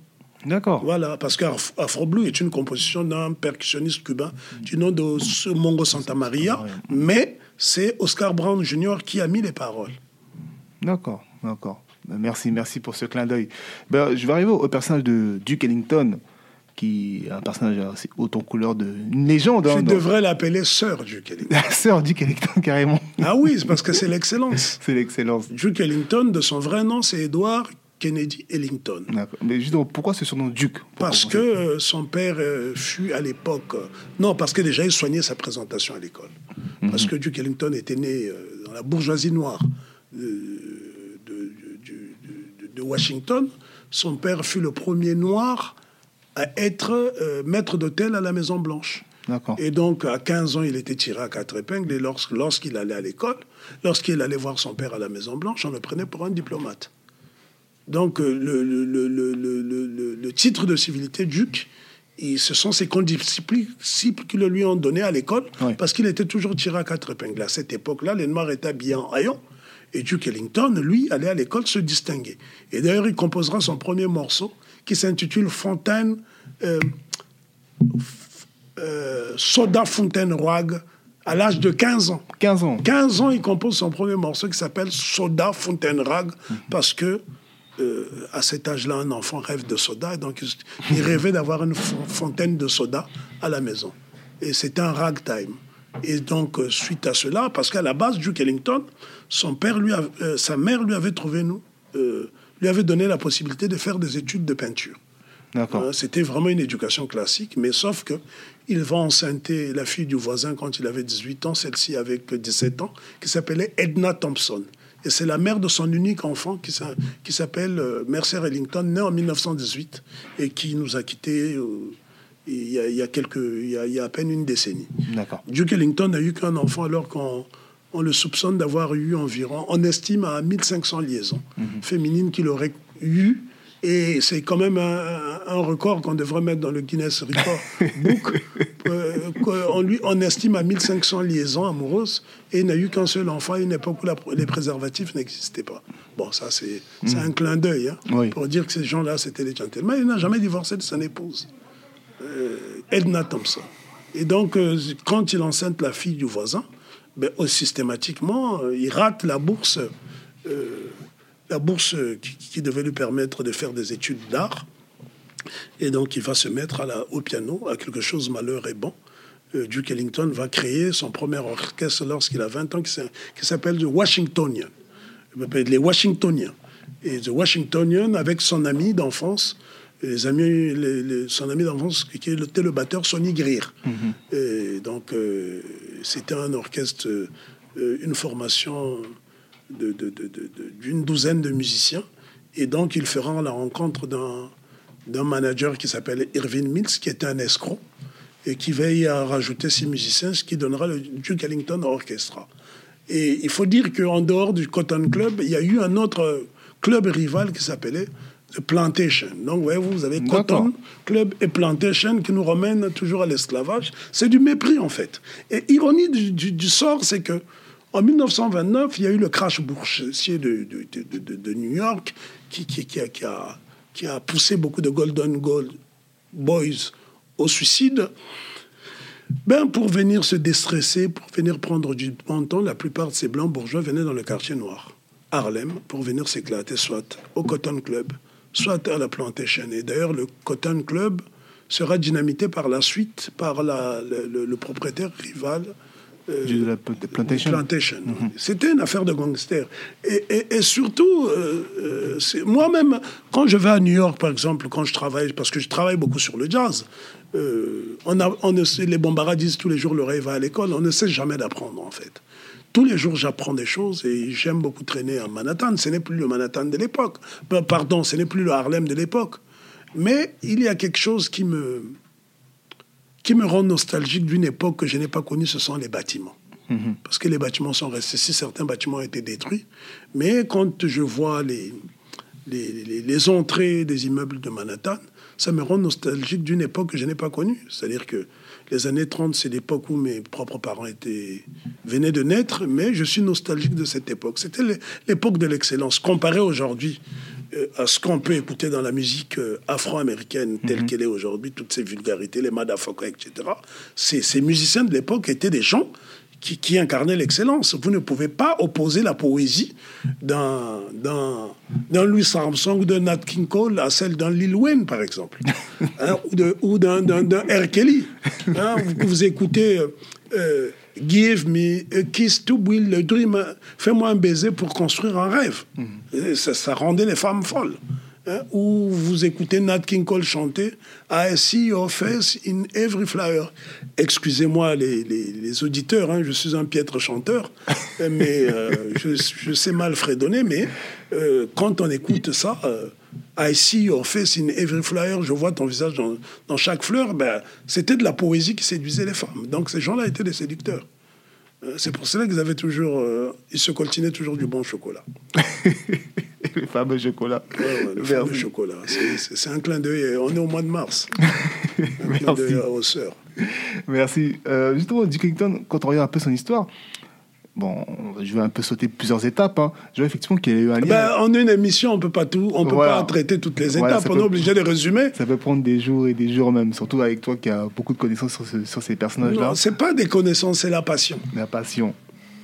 D'accord. Voilà, parce qu'Afro Blue est une composition d'un percussionniste cubain du nom de Mongo Santa Maria, mais c'est Oscar Brown Jr. qui a mis les paroles. D'accord, d'accord. Ben, merci, merci pour ce clin d'œil. Ben, je vais arriver au personnage de Duke Ellington, qui est un personnage assez haut en couleur de une légende. Tu hein, devrais l'appeler Sœur Duke Ellington. <laughs> Sœur Duke Ellington, carrément. Ah oui, c'est parce que c'est l'excellence. <laughs> c'est l'excellence. Duke Ellington, de son vrai nom, c'est Edward Kennedy Ellington. Mais justement, pourquoi ce surnom Duke Parce que euh, son père euh, fut à l'époque. Euh, non, parce que déjà, il soignait sa présentation à l'école. Mhm. Parce que Duke Ellington était né dans la bourgeoisie noire de, de, Washington. Son père fut le premier noir à être maître d'hôtel à la Maison-Blanche. Et donc, à 15 ans, il était tiré à quatre épingles. Et lorsqu'il allait à l'école, lorsqu'il allait voir son père à la Maison-Blanche, on le prenait pour un diplomate. Donc, euh, le, le, le, le, titre de civilité duc, ce sont ses condisciples qui le lui ont donné à l'école, parce qu'il était toujours tiré à quatre épingles. À cette époque-là, les Noirs étaient habillés en haillons. Et Duke Ellington, lui, allait à l'école se distinguer. Et d'ailleurs, il composera son premier morceau qui s'intitule Fontaine, euh, euh, Soda Fontaine Roig, à l'âge de 15 ans. 15 ans. 15 ans, il compose son premier morceau qui s'appelle Soda Fontaine Rag, parce que euh, à cet âge-là, un enfant rêve de soda, donc il rêvait d'avoir une fontaine de soda à la maison. Et c'était un ragtime. Et donc, euh, suite à cela, parce qu'à la base, Duke Ellington, son père lui euh, sa mère lui avait trouvé nous, lui avait donné la possibilité de faire des études de peinture. C'était vraiment une éducation classique, mais sauf que il va enceinter la fille du voisin quand il avait 18 ans, celle-ci avec 17 ans, qui s'appelait Edna Thompson. Et c'est la mère de son unique enfant qui s'a- qui s'appelle euh, Mercer Ellington, née en 1918 et qui nous a quittés il, y a, il y a quelques, il, y a, il y a à peine une décennie. Duke Ellington n'a eu qu'un enfant alors qu'on on le soupçonne d'avoir eu environ, on estime à 1500 liaisons féminines qu'il aurait eu. Et c'est quand même un, un record qu'on devrait mettre dans le Guinness Record <laughs> Book. Euh, qu'on lui, on estime à 1500 liaisons amoureuses et il n'a eu qu'un seul enfant à une époque où la- les préservatifs n'existaient pas. Bon, ça, c'est c'est un clin d'œil hein, Oui. pour dire que ces gens-là, c'était les gentlemen. Il n'a jamais divorcé de son épouse. Edna Thompson. Et donc, euh, quand il enceinte la fille du voisin, ben, euh, systématiquement, euh, il rate la bourse, euh, la bourse qui, qui devait lui permettre de faire des études d'art. Et donc, il va se mettre à la- au piano, à quelque chose malheur et bon. Euh, Duke Ellington va créer son premier orchestre lorsqu'il a 20 ans, qui s'appelle The Washingtonian. Les Washingtoniens. Et The Washingtonian, avec son ami d'enfance, les amis, les- les- son ami d'enfance qui était le batteur Sonny Greer. Et donc, euh, c'était un orchestre, euh, une formation de- de- de- de- de- d'une douzaine de musiciens. Et donc, il fera la rencontre d'un d'un manager qui s'appelle Irving Mills, qui était un escroc, et qui veille à rajouter six musiciens, ce qui donnera le Duke Ellington Orchestra. Et il faut dire qu'en dehors du Cotton Club, il y a eu un autre club rival qui s'appelait The Plantation. Donc, voyez-vous, vous avez. Cotton Club et Plantation qui nous ramènent toujours à l'esclavage. C'est du mépris, en fait. Et ironie du, du- du sort, c'est que en 1929, il y a eu le crash boursier de, New York qui, a, poussé beaucoup de Golden Gold Boys au suicide. Ben, pour venir se déstresser, pour venir prendre du temps, la plupart de ces blancs bourgeois venaient dans le quartier noir, Harlem, pour venir s'éclater soit au Cotton Club, soit à la Plantation. Et d'ailleurs, le Cotton Club sera dynamité par la suite par le, propriétaire rival De la pl- plantation. Plantation. C'était une affaire de gangster. Et, et- et surtout, euh, euh, moi-même, quand je vais à New York, par exemple, quand je travaille, parce que je travaille beaucoup sur le jazz, euh, on a, on ne les bombards disent tous les jours le rêve va à l'école, on ne sait jamais d'apprendre, en fait. Tous les jours, j'apprends des choses et j'aime beaucoup traîner à Manhattan. Ce n'est plus le Manhattan de l'époque. Pardon, ce n'est plus le Harlem de l'époque. Mais il y a quelque chose qui me, qui me rend nostalgique d'une époque que je n'ai pas connue, ce sont les bâtiments. Parce que les bâtiments sont restés, si certains bâtiments ont été détruits, mais quand je vois les, les, les- les entrées des immeubles de Manhattan, ça me rend nostalgique d'une époque que je n'ai pas connue. C'est-à-dire que les années 30, c'est l'époque où mes propres parents étaient, venaient de naître, mais je suis nostalgique de cette époque. C'était l'é- l'époque de l'excellence. Comparé aujourd'hui à ce qu'on peut écouter dans la musique euh, afro-américaine telle qu'elle est aujourd'hui, toutes ces vulgarités, les motherfuckers, etc., ces, ces musiciens de l'époque étaient des gens qui, qui incarnait l'excellence. Vous ne pouvez pas opposer la poésie d'un, Louis Armstrong ou d'un Nat King Cole à celle d'un Lil Wayne, par exemple, Hein, ou, d'un. Kelly. Hein, vous, vous écoutez euh, euh, Give me a kiss to build a dream, fais-moi un baiser pour construire un rêve. Et Ça, ça rendait les femmes folles. Hein, ou vous écoutez Nat King Cole chanter I see your face in every flower. Excusez-moi les, les- les auditeurs, hein, je suis un piètre chanteur, <laughs> mais euh, je, je sais mal fredonner, mais euh, quand on écoute ça, euh, I see your face in every flower, je vois ton visage dans, dans chaque fleur, ben, c'était de la poésie qui séduisait les femmes. Donc ces gens-là étaient des séducteurs. Euh, C'est pour cela qu'ils avaient toujours, euh, ils se coltinaient toujours du bon chocolat. <laughs> le fameux chocolat. Ouais, ouais, le Merci. fameux chocolat. C'est- un clin d'œil. On est au mois de mars. <laughs> Un clin Merci. d'œil aux sœurs. Merci. Euh, justement, Duke Ellington, quand on regarde un peu son histoire, bon, je vais un peu sauter plusieurs étapes. Hein. Je vois effectivement qu'il y a eu un lien. Ben, en une émission, on peut pas tout, on peut Voilà. pas traiter toutes les Voilà, étapes. on peut- est obligé de résumer. Ça peut prendre des jours et des jours même, surtout avec toi qui a beaucoup de connaissances sur, ce- sur ces personnages-là. Non, c'est pas des connaissances, c'est la passion. La passion.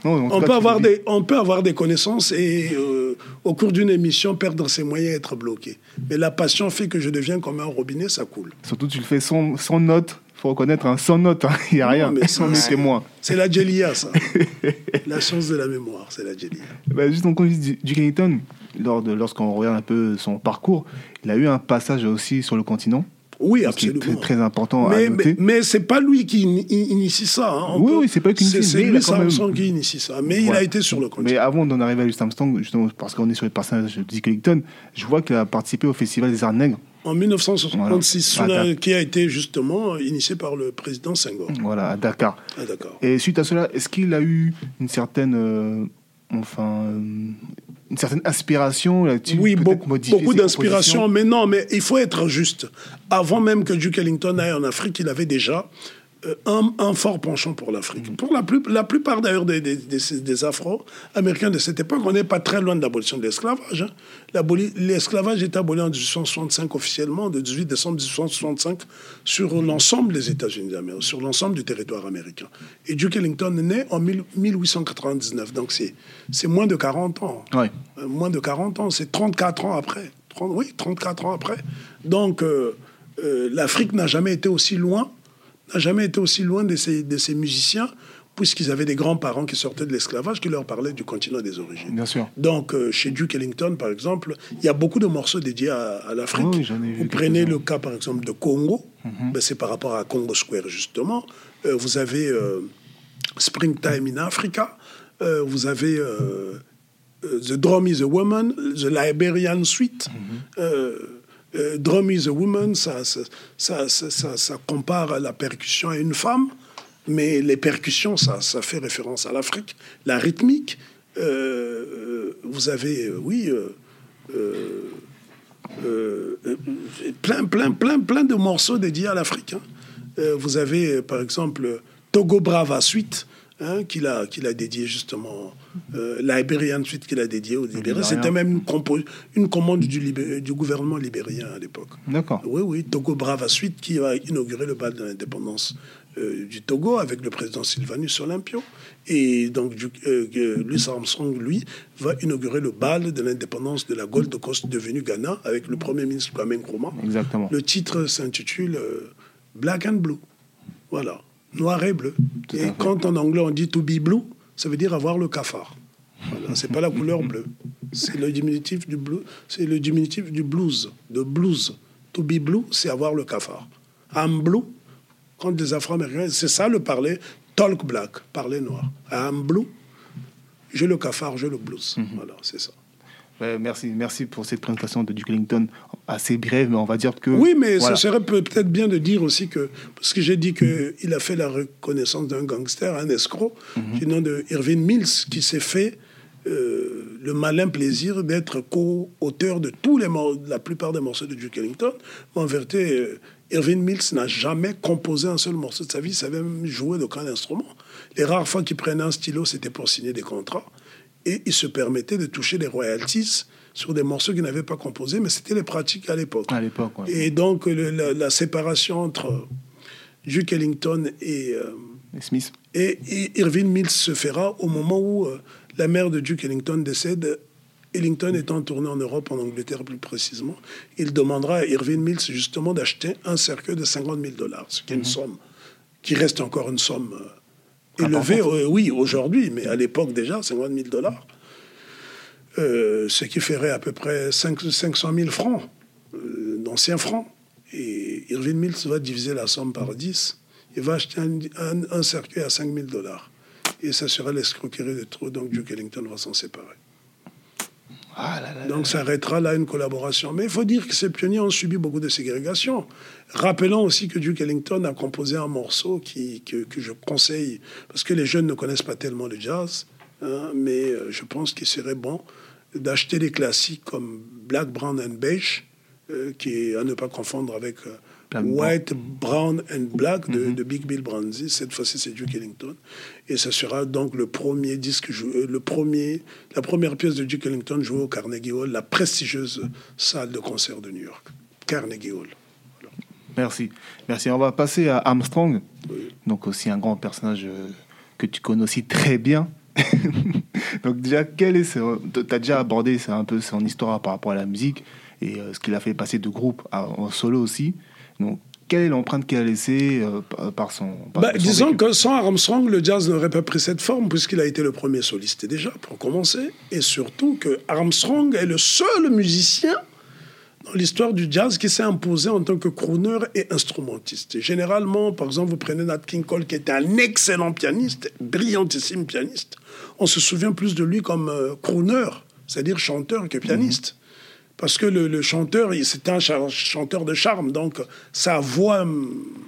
Non, On peut, avoir des, on peut avoir des connaissances et euh, au cours d'une émission, perdre ses moyens et être bloqué. Mais la passion fait que je deviens comme un robinet, ça coule. Surtout, tu le fais sans, sans note. Faut reconnaître, hein, sans note, hein. il n'y a rien. mais ça, on est c'est- témoin. C'est la Djelia, ça. <laughs> la science de la mémoire, c'est la Djelia. Bah, juste en dit du Duke Ellington, lors de- lorsqu'on regarde un peu son parcours, il a eu un passage aussi sur le continent, Oui, absolument. très, très important mais, à noter. mais, mais c'est pas lui qui in- in- initie ça. hein. Oui, peut- oui, c'est pas lui qui initie, C'est mais c'est même- qui initie ça. Mais il a été sur le Mais continent. avant d'en arriver à Louis Armstrong, justement, parce qu'on est sur le personnage de Duke Ellington, je vois qu'il a participé au Festival des Arts Nègres. En 1966, sous Voilà. la- qui a été justement initié par le président Senghor. Voilà, à Dakar. Et suite à cela, est-ce qu'il a eu une certaine, euh, enfin, euh, une certaine inspiration Oui, beaucoup, d'inspiration, mais non, mais il faut être juste. Avant même que Duke Ellington aille en Afrique, il avait déjà un, un fort penchant pour l'Afrique. Mm. Pour la, plus- la plupart d'ailleurs des, des, des- des Afro-Américains de cette époque, on n'est pas très loin de l'abolition de l'esclavage. hein. L'esclavage est aboli en 1865 officiellement, le 18 décembre 1865, sur l'ensemble des États-Unis d'Amérique, sur l'ensemble du territoire américain. Et Duke Ellington est né en 1000 1899, donc c'est c'est moins de 40 ans. Ouais. Euh, moins de 40 ans, c'est 34 ans après. 30 oui, 34 ans après. Donc, euh, euh, l'Afrique n'a jamais été aussi loin, n'a jamais été aussi loin de ces, de ces musiciens, puisqu'ils avaient des grands-parents qui sortaient de l'esclavage, qui leur parlaient du continent des origines. Bien sûr. Donc, euh, chez Duke Ellington, par exemple, il y a beaucoup de morceaux dédiés à, à l'Afrique. Oui, Vous prenez le cas, par exemple, de Congo, ben, c'est par rapport à Congo Square, justement. Euh, vous avez euh, Springtime in Africa, vous avez The Drum is a Woman, The Liberian Suite. Euh, euh, Drum is a Woman, ça, ça, ça, ça, compare la percussion à une femme, mais les percussions, ça, ça fait référence à l'Afrique. La rythmique, euh, euh, vous avez, oui, plein, plein, plein, plein de morceaux dédiés à l'Afrique. hein. Vous avez, par exemple, Togo Brava Suite, hein, qu'il a, qu'il a dédié justement, euh, Liberian Suite qu'il a dédié aux. Libériens. C'était même une, compo- une commande du, Libé- du gouvernement libérien à l'époque. D'accord. Oui, oui, Togo Brava Suite qui va inaugurer le bal de l'indépendance euh, du Togo avec le président Sylvanus Olympio. Et donc, du- euh, euh, Louis Armstrong, lui, va inaugurer le bal de l'indépendance de la Gold Coast devenue Ghana avec le premier ministre Kwame Nkrumah. Exactement. Le titre s'intitule euh, Black and Blue. Voilà, noir et bleu. Tout et quand en anglais on dit to be blue, ça veut dire avoir le cafard. Voilà, c'est pas la couleur bleue. C'est le diminutif du bleu, c'est le diminutif du blues, de blues. To be blue, c'est avoir le cafard. I'm blue, quand des Afro-Américains, c'est ça le parler, talk black, parler noir. I'm blue, j'ai le cafard, j'ai le blues. Mhm. Voilà, c'est ça. Ouais, merci, merci pour cette présentation de Duke Ellington assez brève, mais on va dire que. Oui, mais voilà. ce serait peut- peut-être bien de dire aussi que, parce que j'ai dit qu'il a fait la reconnaissance d'un gangster, un escroc, Mhm. du nom de Irving Mills, qui s'est fait euh, le malin plaisir d'être co-auteur de tous les la plupart des morceaux de Duke Ellington. Mais en vérité, euh, Irving Mills n'a jamais composé un seul morceau de sa vie, il savait même jouer d'aucun instrument. Les rares fois qu'il prenait un stylo, c'était pour signer des contrats. Et il se permettait de toucher des royalties sur des morceaux qu'il n'avait pas composés, mais c'était les pratiques à l'époque. À l'époque, ouais. Et donc, le- la, la séparation entre Duke Ellington et, euh, Et Smith. et, et Irving Mills se fera au moment où euh, la mère de Duke Ellington décède. Ellington étant tourné en Europe, en Angleterre plus précisément, il demandera à Irving Mills justement d'acheter un cercueil de 50 000 dollars, ce qui est une somme qui reste encore une somme euh, élevée, euh, oui, aujourd'hui, mais à l'époque déjà, 50 000 dollars. Euh, ce qui ferait à peu près 5 500 000 francs, euh, d'anciens francs. Et Irving Mills va diviser la somme par 10. Il va acheter un, un- un cercueil à 5 000 dollars. Et ça sera l'escroquerie de trop, donc Duke Ellington va s'en séparer. Ah là là. Donc ça arrêtera là une collaboration. Mais il faut dire que ces pionniers ont subi beaucoup de ségrégation. Rappelons aussi que Duke Ellington a composé un morceau qui, que, que je conseille, parce que les jeunes ne connaissent pas tellement le jazz, hein, mais euh, je pense qu'il serait bon d'acheter des classiques comme Black, Brown and Beige, euh, qui est à ne pas confondre avec euh, White, Brown and Black de, de Big Bill Bronzy. Cette fois-ci, c'est Duke Ellington. Et ce sera donc le premier disque, jou- euh, le premier, la première pièce de Duke Ellington jouée au Carnegie Hall, la prestigieuse salle de concert de New York. Carnegie Hall. Merci. Merci. On va passer à Armstrong. Oui. Donc aussi un grand personnage que tu connais aussi très bien. <laughs> Donc déjà, quel est tu as déjà abordé c'est un peu son histoire par rapport à la musique et euh, ce qu'il a fait passer de groupe en solo aussi. Donc quelle est l'empreinte qu'il a laissée euh, par son. bah, disons que sans Armstrong, le jazz n'aurait pas pris cette forme, puisqu'il a été le premier soliste déjà, pour commencer. Et surtout que Armstrong est le seul musicien dans l'histoire du jazz qui s'est imposé en tant que crooner et instrumentiste. généralement, par exemple, vous prenez Nat King Cole, qui était un excellent pianiste, brillantissime pianiste. On se souvient plus de lui comme euh, crooner, c'est-à-dire chanteur que pianiste. Parce que le, chanteur, c'était un chanteur de charme, donc sa voix,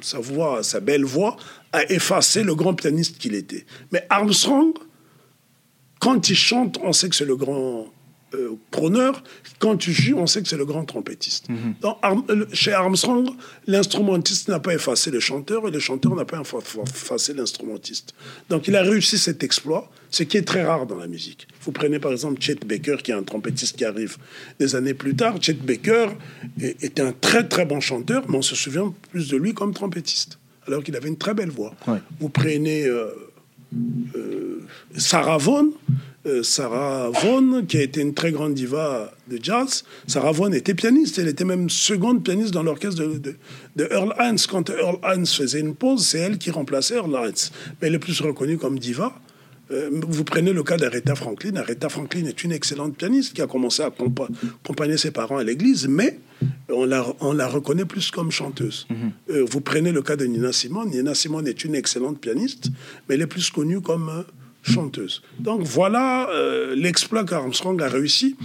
sa voix, sa belle voix, a effacé le grand pianiste qu'il était. Mais Armstrong, quand il chante, on sait que c'est le grand euh, quand tu joues, on sait que c'est le grand trompettiste. Mhm. Euh, chez Armstrong, l'instrumentiste n'a pas effacé le chanteur et le chanteur n'a pas effacé l'instrumentiste. Donc il a réussi cet exploit, ce qui est très rare dans la musique. Vous prenez par exemple Chet Baker, qui est un trompettiste qui arrive des années plus tard. Chet Baker était un très très bon chanteur, mais on se souvient plus de lui comme trompettiste, alors qu'il avait une très belle voix. Vous prenez euh, Sarah Vaughan, euh, Sarah Vaughan, qui a été une très grande diva de jazz. Sarah Vaughan était pianiste, elle était même seconde pianiste dans l'orchestre de, Earl Hines. Quand Earl Hines faisait une pause, c'est elle qui remplaçait Earl Hines. Mais elle est plus reconnue comme diva. Euh, vous prenez le cas d'Aretha Franklin. Aretha Franklin est une excellente pianiste qui a commencé à accompagner ses parents à l'église, mais on la, on la reconnaît plus comme chanteuse. Mhm. Euh, vous prenez le cas de Nina Simone. Nina Simone est une excellente pianiste, mais elle est plus connue comme chanteuse. Donc voilà euh, l'exploit qu'Armstrong a réussi.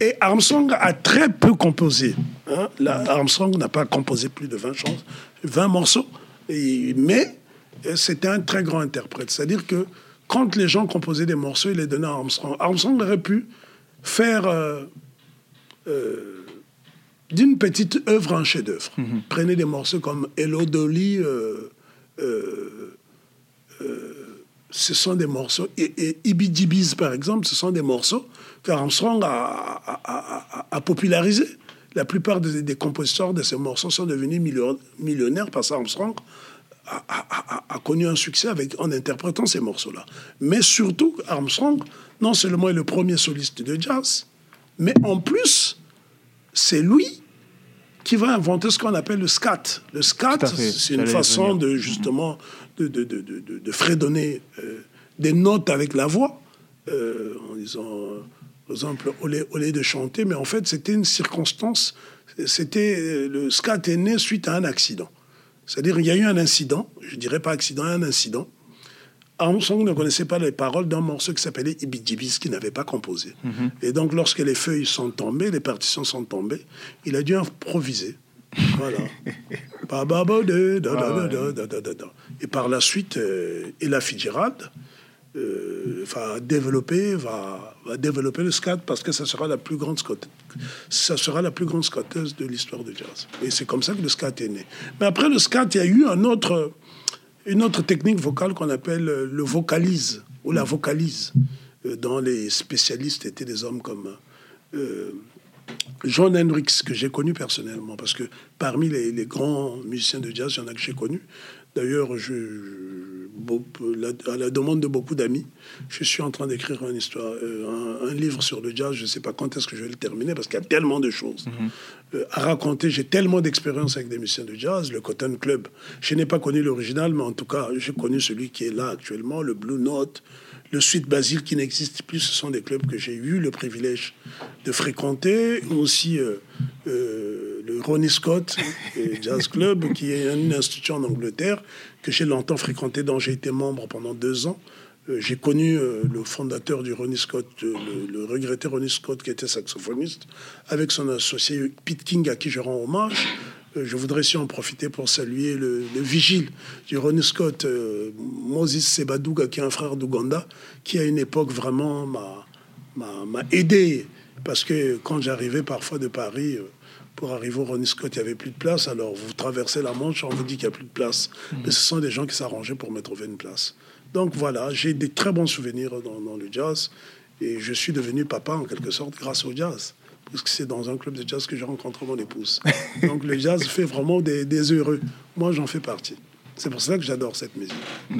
Et Armstrong a très peu composé. Hein. Armstrong n'a pas composé plus de 20, 20 morceaux, mais c'était un très grand interprète. C'est-à-dire que quand les gens composaient des morceaux, il les donnait à Armstrong. Armstrong aurait pu faire euh, euh, d'une petite œuvre un chef-d'œuvre. Mm-hmm. Prenez des morceaux comme Hello Dolly ce sont des morceaux, et, et Ibidibis par exemple, ce sont des morceaux qu'Armstrong a, a, a, popularisés. La plupart des, compositeurs de ces morceaux sont devenus millionnaires parce qu'Armstrong a, connu un succès avec, en interprétant ces morceaux-là. Mais surtout, Armstrong, non seulement est le premier soliste de jazz, mais en plus, c'est lui qui va inventer ce qu'on appelle le scat. Le scat, c'est une façon de justement de, de, de, de fredonner euh, des notes avec la voix, euh, en disant, par exemple, au lieu, au lieu, de chanter, mais en fait, c'était une circonstance. C'était le scat est né suite à un accident. C'est-à-dire, il y a eu un incident, je dirais pas accident, un incident. Armstrong ne connaissait pas les paroles d'un morceau qui s'appelait Ibidjibis, qu'il n'avait pas composé. Mm-hmm. Et donc, lorsque les feuilles sont tombées, les partitions sont tombées, il a dû improviser. Voilà. Et par la suite, euh, Ella Fitzgerald euh, va développer, va, développer le scat parce que ça sera la plus grande ça sera la plus grande scotteuse de l'histoire du jazz. Et c'est comme ça que le scat est né. Mais après le scat, il y a eu une autre technique vocale qu'on appelle le vocalise ou la vocalise, euh, dont les spécialistes étaient des hommes comme euh, John Hendricks, que j'ai connu personnellement, parce que parmi les, grands musiciens de jazz, il y en a que j'ai connu. D'ailleurs, je, à la demande de beaucoup d'amis, je suis en train d'écrire une histoire, euh, un, livre sur le jazz. Je ne sais pas quand est-ce que je vais le terminer parce qu'il y a tellement de choses mhm. euh, à raconter. J'ai tellement d'expérience avec des musiciens de jazz. Le Cotton Club, je n'ai pas connu l'original, mais en tout cas, j'ai connu celui qui est là actuellement, le Blue Note, le Suite Basile qui n'existe plus, ce sont des clubs que j'ai eu le privilège de fréquenter. Aussi euh, euh, le Ronnie Scott Jazz Club, qui est une institution en Angleterre que j'ai longtemps fréquenté, dont j'ai été membre pendant deux ans. Euh, j'ai connu le fondateur du Ronnie Scott, le, le, regretté Ronnie Scott, qui était saxophoniste, avec son associé Pete King, à qui je rends hommage. Euh, je voudrais aussi en profiter pour saluer le, vigile du Ronnie Scott, euh, Moses Sebadouga, qui est un frère d'Ouganda, qui à une époque vraiment m'a aidé. Parce que quand j'arrivais parfois de Paris, euh, pour arriver au Ronnie Scott, il n'y avait plus de place. Alors vous traversez la Manche, on vous dit qu'il n'y a plus de place. Mmh. Mais ce sont des gens qui s'arrangeaient pour me trouver une place. Donc voilà, j'ai des très bons souvenirs dans le jazz. Et je suis devenu papa en quelque sorte grâce au jazz parce que c'est dans un club de jazz que j'ai rencontré mon épouse. <laughs> Donc le jazz fait vraiment des, heureux. Moi, j'en fais partie. C'est pour ça que j'adore cette musique.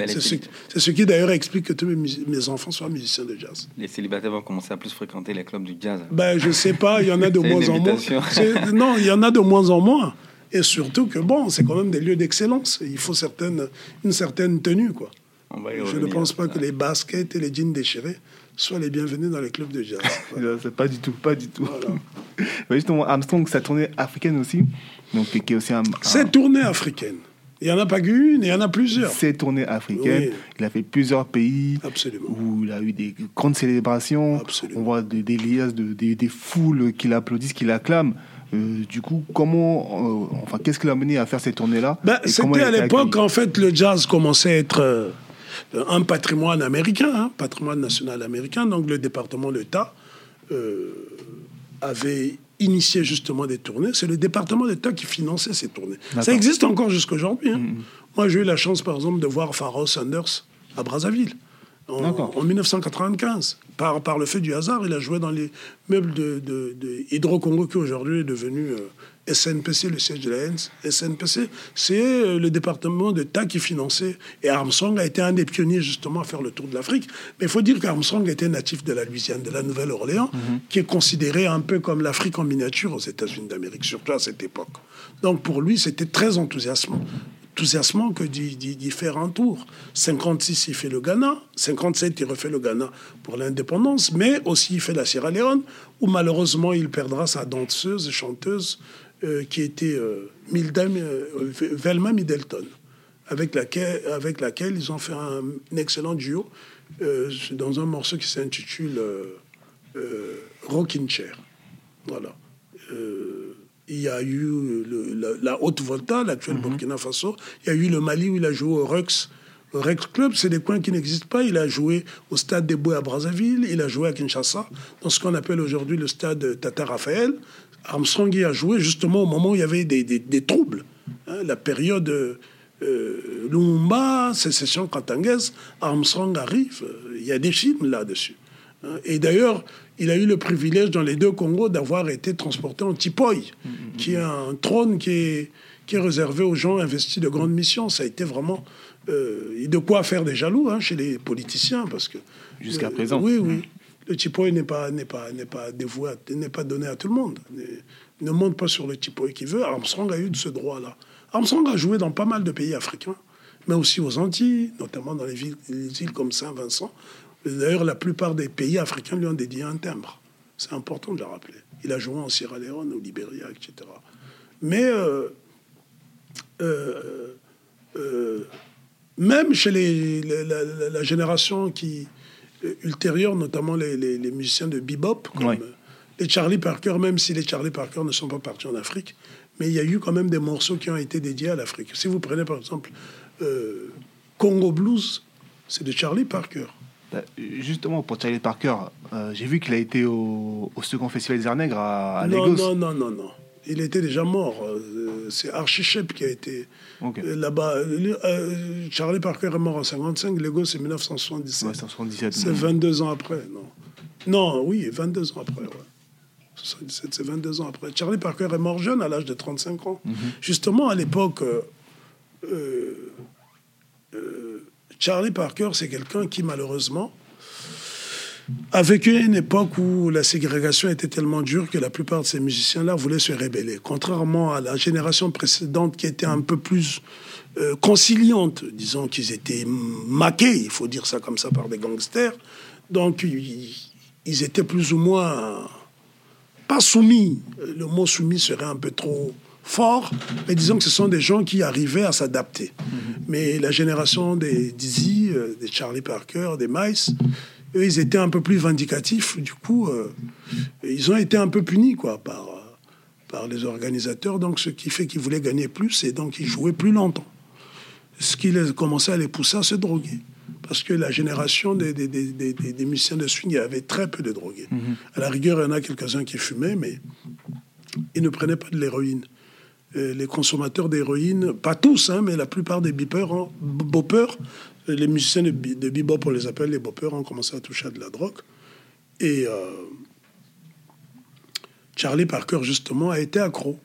C'est ce, qui d'ailleurs explique que tous mes, enfants soient musiciens de jazz. Les célibataires vont commencer à plus fréquenter les clubs du jazz. Ben, je sais pas, il y en a <laughs> de moins en moins. Non, il y en a de moins en moins. Et surtout que, bon, c'est quand même des lieux d'excellence. Il faut certaines, une certaine tenue, quoi. On va y Je ne pense pas que les baskets et les jeans déchirés soient les bienvenus dans les clubs de jazz. <laughs> Voilà. Pas du tout, pas du tout. Voilà. <laughs> Justement, Armstrong, sa tournée africaine aussi, donc qui est aussi un, un- Cette tournée africaine, il n'y en a pas qu'une, il y en a plusieurs. cette tournée africaine. Oui. Il a fait plusieurs pays Absolument. où il a eu des grandes célébrations. Absolument. On voit des, des liasses, de- des, des foules qui l'applaudissent, qui l'acclament. Euh, du coup, comment, euh, enfin, qu'est-ce qui l'a mené à faire cette tournée-là Ben, C'était à l'époque, en fait, le jazz commençait à être euh, un patrimoine américain, hein, patrimoine national américain. Donc, le département d'État euh, avait initié justement des tournées. C'est le département d'État qui finançait ces tournées. Ça existe encore jusqu'aujourd'hui. hein. Moi, j'ai eu la chance, par exemple, de voir Pharaoh Sanders à Brazzaville. En, D'accord. en 1995. Par, par le fait du hasard, il a joué dans les meubles de, de, de Hydro-Congo, qui aujourd'hui est devenu euh, SNPC, le siège de la HENS. SNPC, c'est euh, le département d'État qui finançait. Et Armstrong a été un des pionniers, justement, à faire le tour de l'Afrique. Mais il faut dire qu'Armstrong était natif de la Louisiane, de la Nouvelle-Orléans, qui est considéré un peu comme l'Afrique en miniature aux États-Unis d'Amérique, surtout à cette époque. Donc pour lui, c'était très enthousiasmant enthousiasmant que d'y faire un tour. 56, il fait le Ghana. 57, il refait le Ghana pour l'indépendance. Mais aussi, il fait la Sierra Leone, où malheureusement, il perdra sa danseuse et chanteuse, euh, qui était euh, euh, Velma Middleton, avec laquelle, avec laquelle ils ont fait un, un excellent duo euh, dans un morceau qui s'intitule Rockin' Chair. Voilà. Il y a eu le- la, la Haute Volta, l'actuel Burkina Faso. Il y a eu le Mali où il a joué au Rex. Le Rex Club, c'est des coins qui n'existent pas. Il a joué au stade des Boués à Brazzaville. Il a joué à Kinshasa, dans ce qu'on appelle aujourd'hui le stade Tata Raphaël. Armstrong y a joué justement au moment où il y avait des, des- des troubles. hein, la période euh, Lumumba, sécession katangaise, Armstrong arrive. Il y a des films là-dessus. Hein, Et d'ailleurs, il a eu le privilège dans les deux Congos d'avoir été transporté en Tipoy, qui est un trône qui est, qui est réservé aux gens investis de grandes missions. Ça a été vraiment euh, de quoi faire des jaloux hein, chez les politiciens, parce que Jusqu'à euh, présent. Oui, oui. Le Tipoy n'est pas n'est pas n'est pas dévoué, n'est pas donné à tout le monde. Ne, ne monte pas sur le Tipoy qui veut. Armstrong a eu ce droit-là. Armstrong a joué dans pas mal de pays africains, mais aussi aux Antilles, notamment dans les, villes- les îles comme Saint-Vincent. D'ailleurs, la plupart des pays africains lui ont dédié un timbre. C'est important de le rappeler. Il a joué en Sierra Leone, au Libéria, etc. Mais euh, euh, euh, même chez les, la- la- la génération qui euh, ultérieure, notamment les, les- les musiciens de bebop, comme Ouais. euh, les Charlie Parker, même si les Charlie Parker ne sont pas partis en Afrique, mais il y a eu quand même des morceaux qui ont été dédiés à l'Afrique. Si vous prenez par exemple euh, Congo Blues, c'est de Charlie Parker. Bah, Justement, pour Charlie Parker, euh, j'ai vu qu'il a été au, au second festival des Arts Nègres à, à non, Lagos. non, non, non, non. Il était déjà mort. Euh, c'est Archie Shepp qui a été euh, là-bas. Euh, Charlie Parker est mort en 55, Lagos c'est 1977. Ouais, c'est en 77. C'est 22 ans après, non Non, oui, 22 ans après, ouais. 77, c'est 22 ans après. Charlie Parker est mort jeune, à l'âge de 35 ans. Justement, à l'époque, euh, euh, euh, Charlie Parker, c'est quelqu'un qui, malheureusement, a vécu une époque où la ségrégation était tellement dure que la plupart de ces musiciens-là voulaient se rébeller. Contrairement à la génération précédente qui était un peu plus euh, conciliante, disons qu'ils étaient maqués, il faut dire ça comme ça, par des gangsters. Donc, ils, ils étaient plus ou moins pas soumis. Le mot soumis serait un peu trop fort, mais disons que ce sont des gens qui arrivaient à s'adapter. Mais la génération des Dizzy, euh, des Charlie Parker, des Mice, eux, ils étaient un peu plus vindicatifs. Du coup, euh, ils ont été un peu punis quoi, par, euh, par les organisateurs. Donc, ce qui fait qu'ils voulaient gagner plus et donc ils jouaient plus longtemps. Ce qui les commençait à les pousser à se droguer. Parce que la génération des, des, des, des- des- des musiciens de swing, il y avait très peu de drogués. À la rigueur, il y en a quelques-uns qui fumaient, mais ils ne prenaient pas de l'héroïne. Euh, les consommateurs d'héroïne, pas tous, hein, mais la plupart des beepers, hein, les musiciens de, de bebop, on les appelle les boppers, ont commencé à toucher à de la drogue. Et euh, Charlie Parker, justement, a été accro.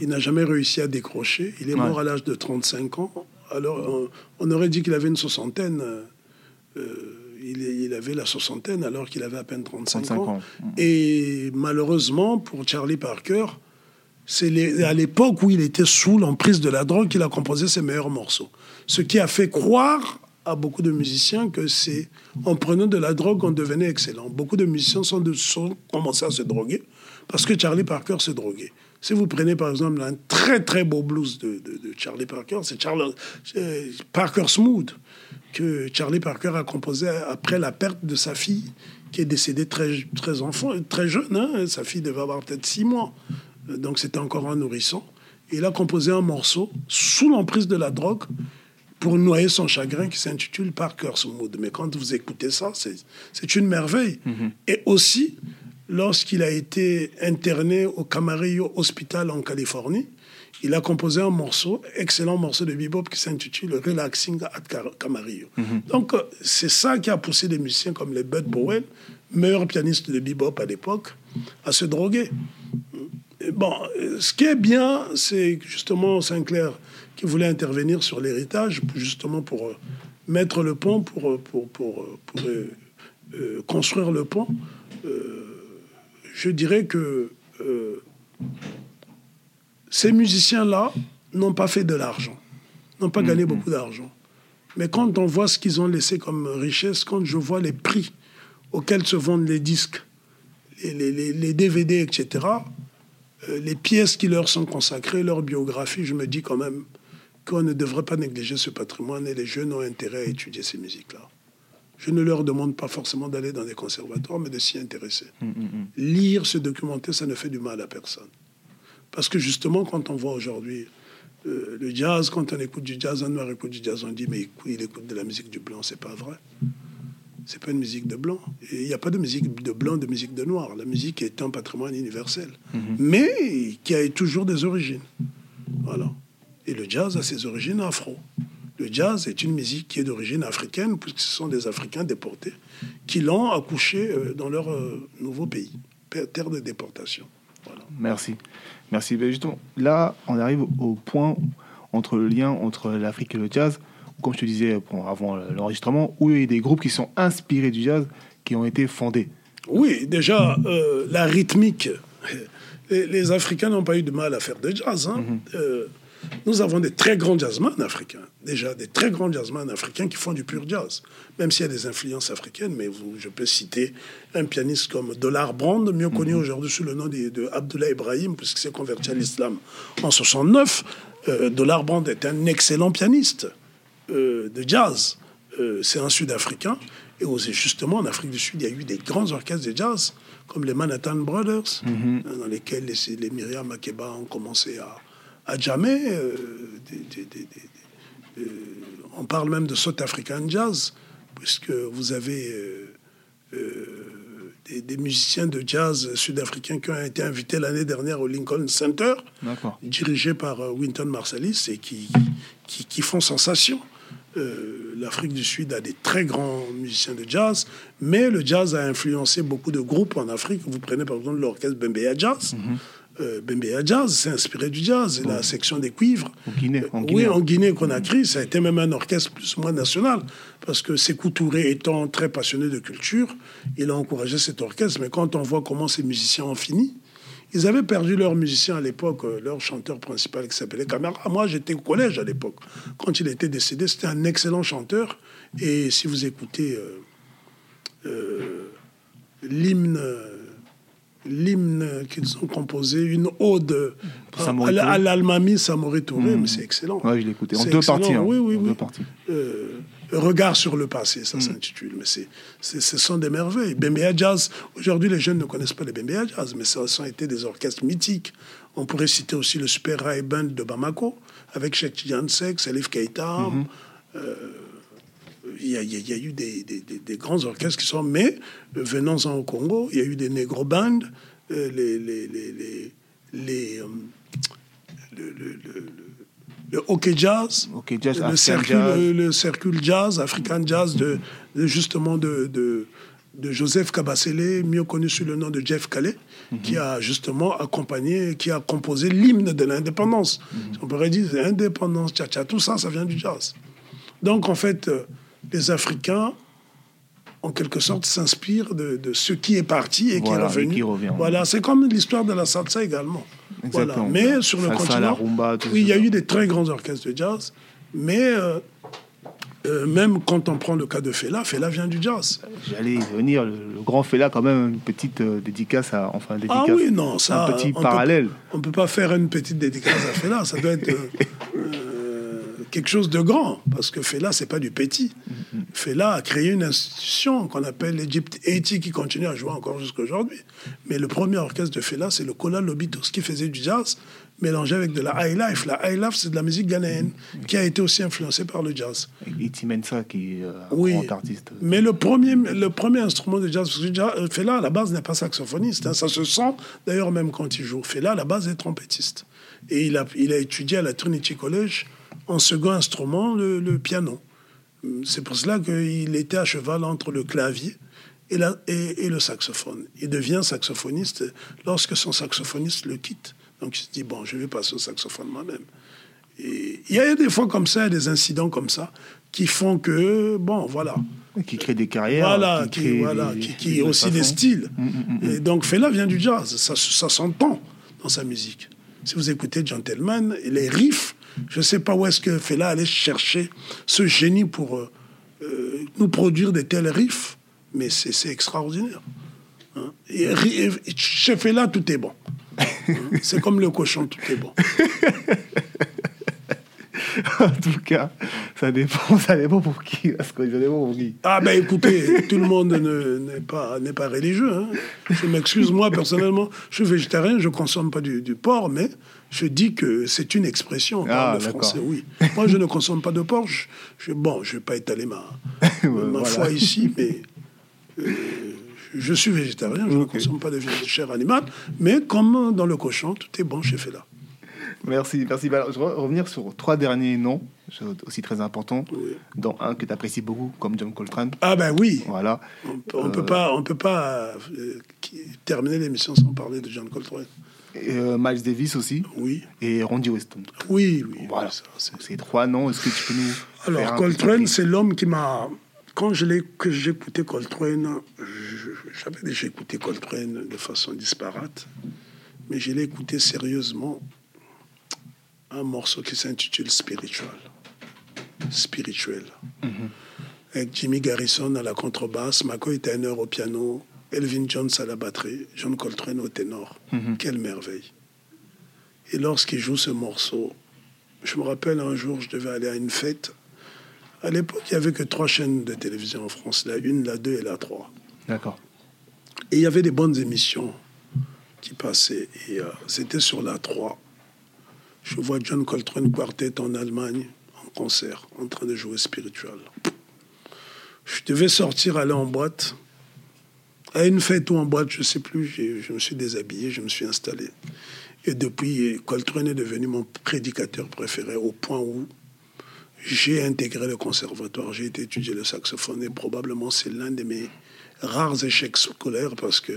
Il n'a jamais réussi à décrocher. Il est mort à l'âge de 35 ans. Alors, on, aurait dit qu'il avait une soixantaine. Euh, il, avait la soixantaine alors qu'il avait à peine 35, ans. Et malheureusement, pour Charlie Parker, c'est à l'époque où il était sous l'emprise de la drogue qu'il a composé ses meilleurs morceaux. Ce qui a fait croire à beaucoup de musiciens que c'est en prenant de la drogue qu'on devenait excellent. Beaucoup de musiciens sont, de, sont commencés à se droguer parce que Charlie Parker se droguait. Si vous prenez par exemple un très très beau blues de, Charlie Parker, c'est euh, Parker Smooth que Charlie Parker a composé après la perte de sa fille qui est décédée très, très, enfant, très jeune. Hein. Sa fille devait avoir peut-être six mois. Donc c'était encore un nourrisson. Il a composé un morceau sous l'emprise de la drogue pour noyer son chagrin qui s'intitule Parker's Mood. Mais quand vous écoutez ça, c'est une merveille. Mm-hmm. Et aussi, lorsqu'il a été interné au Camarillo Hospital en Californie, il a composé un morceau, excellent morceau de bebop qui s'intitule Relaxing at Camarillo. Mm-hmm. Donc, c'est ça qui a poussé des musiciens comme les Bud Powell, meilleurs pianistes de bebop à l'époque, à se droguer. Bon, ce qui est bien, c'est justement Sinclair qui voulait intervenir sur l'héritage, justement pour euh, mettre le pont, pour, euh, pour, pour, pour euh, construire le pont. je dirais que ces musiciens-là n'ont pas fait de l'argent, n'ont pas gagné mm-hmm. beaucoup d'argent. Mais quand on voit ce qu'ils ont laissé comme richesse, quand je vois les prix auxquels se vendent les disques, les, les, les DVD, etc., les pièces qui leur sont consacrées, leur biographie, je me dis quand même, qu'on ne devrait pas négliger ce patrimoine et les jeunes ont intérêt à étudier ces musiques-là. Je ne leur demande pas forcément d'aller dans des conservatoires, mais de s'y intéresser. Mm, mm, mm. Lire, se documenter, ça ne fait du mal à personne. Parce que justement, quand on voit aujourd'hui euh, le jazz, quand on écoute du jazz, un noir écoute du jazz, on dit mais il écoute de la musique du blanc, c'est pas vrai. C'est pas une musique de blanc. Il n'y a pas de musique de blanc, de musique de noir. La musique est un patrimoine universel, mm-hmm. mais qui a toujours des origines. Voilà. Et le jazz a ses origines afro. Le jazz est une musique qui est d'origine africaine, puisque ce sont des Africains déportés qui l'ont accouché euh, dans leur euh, nouveau pays, terre de déportation. Merci. Merci. Ben, justement, là, on arrive au point entre le lien entre l'Afrique et le jazz. Comme je te disais avant l'enregistrement, où il y a des groupes qui sont inspirés du jazz, qui ont été fondés. Oui, déjà, euh, la rythmique. <laughs> Les, Africains n'ont pas eu de mal à faire de jazz. Hein. Mm-hmm. Nous avons des très grands jazzmen africains, déjà des très grands jazzmen africains qui font du pur jazz, même s'il y a des influences africaines, mais vous, je peux citer un pianiste comme Dollar Brand, mieux connu mhm. aujourd'hui sous le nom de, de Abdullah Ibrahim, puisqu'il s'est converti à l'islam en 69. Euh, Dollar Brand est un excellent pianiste euh, de jazz. Euh, c'est un Sud-Africain. Et justement, en Afrique du Sud, il y a eu des grands orchestres de jazz, comme les Manhattan Brothers, mhm. dans lesquels les, les Myriam Makeba ont commencé à, à jamais. Euh, on parle même de South African Jazz, puisque vous avez euh, euh, des, musiciens de jazz sud-africains qui ont été invités l'année dernière au Lincoln Center, dirigés par Winton Marsalis, et qui, qui, font sensation. L'Afrique du Sud a des très grands musiciens de jazz, mais le jazz a influencé beaucoup de groupes en Afrique. Vous prenez par exemple l'orchestre Bembeya Jazz, mm-hmm euh, Jazz, c'est inspiré du jazz, la section des cuivres. En Guinée, en Guinée. Oui, en Guinée-Conakry, ça a été même un orchestre plus ou moins national, parce que Sékou Touré étant très passionné de culture, il a encouragé cet orchestre, mais quand on voit comment ces musiciens ont fini, ils avaient perdu leur musicien à l'époque, euh, leur chanteur principal qui s'appelait Camara. Moi, j'étais au collège à l'époque. Quand il était décédé, c'était un excellent chanteur. Et si vous écoutez euh, euh, l'hymne l'hymne qu'ils ont composé, une ode à, l'Almami Samoré Touré, hmm. mais c'est excellent. Oui, je l'ai écouté en deux parties. Hein. Oui, oui, oui. Euh, Regard sur le passé, ça hmm. s'intitule. Mais c'est, ce sont des merveilles. Bembea Jazz, aujourd'hui les jeunes ne connaissent pas les Bembea Jazz, mais ça, ont été des orchestres mythiques. On pourrait citer aussi le Super Rai Band de Bamako, avec Cheikh Jansek, Salif Keita. Hmm. Euh, il y, a, eu des, grands orchestres qui sont, mais venons-en au Congo, il y a eu des négro bands, euh, les, les, les, les euh, le, hockey jazz, le, circle, jazz. Le, circle jazz, African jazz, de, justement de, de, de Joseph Kabasele, mieux connu sous le nom de Jeff Calais, qui a justement accompagné, qui a composé l'hymne de l'indépendance. On pourrait dire indépendance, tcha tout ça, ça vient du jazz. Donc en fait, euh, les Africains, en quelque sorte, s'inspirent de, de, ce qui est parti et qui est revenu. voilà, c'est comme l'histoire de la salsa également. Voilà. Mais sur le continent, oui, il y a eu des très grands orchestres de jazz, mais euh, euh, même quand on prend le cas de Fela, Fela vient du jazz. J'allais y venir, le, grand Fela, quand même, une petite euh, dédicace à. Enfin, dédicace, ah oui, non, ça. Un petit parallèle. on ne peut pas faire une petite dédicace à Fela, ça doit être. <laughs> Euh, quelque chose de grand, parce que Fela, c'est pas du petit. Mm-hmm. Fela a créé une institution qu'on appelle l'Egypte Haiti, qui continue à jouer encore jusqu'à aujourd'hui. Mais le premier orchestre de Fela, c'est le Kola Lobitos, qui faisait du jazz, mélangé avec de la high life. La high life, c'est de la musique ghanéenne qui a été aussi influencée par le jazz. Et Timensa, qui est un oui, grand artiste. Mais le premier, le premier instrument de jazz, parce que euh, Fela, à la base, n'est pas saxophoniste. Hein, ça se sent, d'ailleurs, même quand il joue. Fela, à la base, est trompettiste. Et il a, il a étudié à la Trinity College en second instrument, le, le piano. C'est pour cela qu'il était à cheval entre le clavier et, la, et, et, le saxophone. Il devient saxophoniste lorsque son saxophoniste le quitte. Donc, il se dit, bon, je vais passer au saxophone moi-même. Il y a des fois comme ça, des incidents comme ça, qui font que, bon, voilà. Qui créent des carrières. Voilà, qui, qui, voilà, qui, aussi des styles. Mm, mm, mm, et donc, Fela vient du jazz. Ça, ça s'entend dans sa musique. Si vous écoutez Gentleman, les riffs, je ne sais pas où est-ce que Fela allait chercher ce génie pour euh, euh, nous produire des tels riffs, mais c'est extraordinaire. Hein. Chez Fela, tout est bon. C'est comme le cochon, tout est bon. <laughs> <laughs> en tout cas, ça dépend, ça dépend pour qui. Parce que ça dépend pour qui. Ah ben écoutez, tout le monde n'est pas, pas religieux. Hein. Je m'excuse, moi personnellement, je suis végétarien, je ne consomme pas du, porc, mais je dis que c'est une expression ah, français, oui. Moi, je ne consomme pas de porc. Je, bon, je ne vais pas étaler ma, <laughs> ma foi ici, mais... Euh, je suis végétarien, je ne consomme pas de chair animale, mais comme dans le cochon, tout est bon chez Fela. Merci, merci. Bah, je vais revenir sur trois derniers noms, aussi très importants, dont un que tu apprécies beaucoup, comme John Coltrane. Ah ben oui. Voilà. On ne peut pas, on peut pas euh, terminer l'émission sans parler de John Coltrane. Euh, Miles Davis aussi. Oui. Et Randy Weston. Oui, oui. Voilà. Ces trois noms, est-ce que tu peux nous. Alors, Coltrane, c'est l'homme qui m'a quand je l'ai, que j'écoutais Coltrane, j'avais déjà écouté Coltrane de façon disparate, mais je l'ai écouté sérieusement. Un morceau qui s'intitule Spiritual. Spirituel. Avec Jimmy Garrison à la contrebasse, McCoy Tanner au piano, Elvin Jones à la batterie, John Coltrane au ténor. Mhm. Quelle merveille. Et lorsqu'il joue ce morceau, je me rappelle un jour, je devais aller à une fête à l'époque, il n'y avait que trois chaînes de télévision en France, la une, la deux et la trois. D'accord. Et il y avait des bonnes émissions qui passaient. Et euh, c'était sur la 3. Je vois John Coltrane Quartet en Allemagne, en concert, en train de jouer spiritual. Je devais sortir, aller en boîte. À une fête ou en boîte, je ne sais plus, je me suis déshabillé, je me suis installé. Et depuis, Coltrane est devenu mon prédicateur préféré, au point où j'ai intégré le conservatoire, j'ai été étudier le saxophone et probablement c'est l'un de mes rares échecs scolaires parce que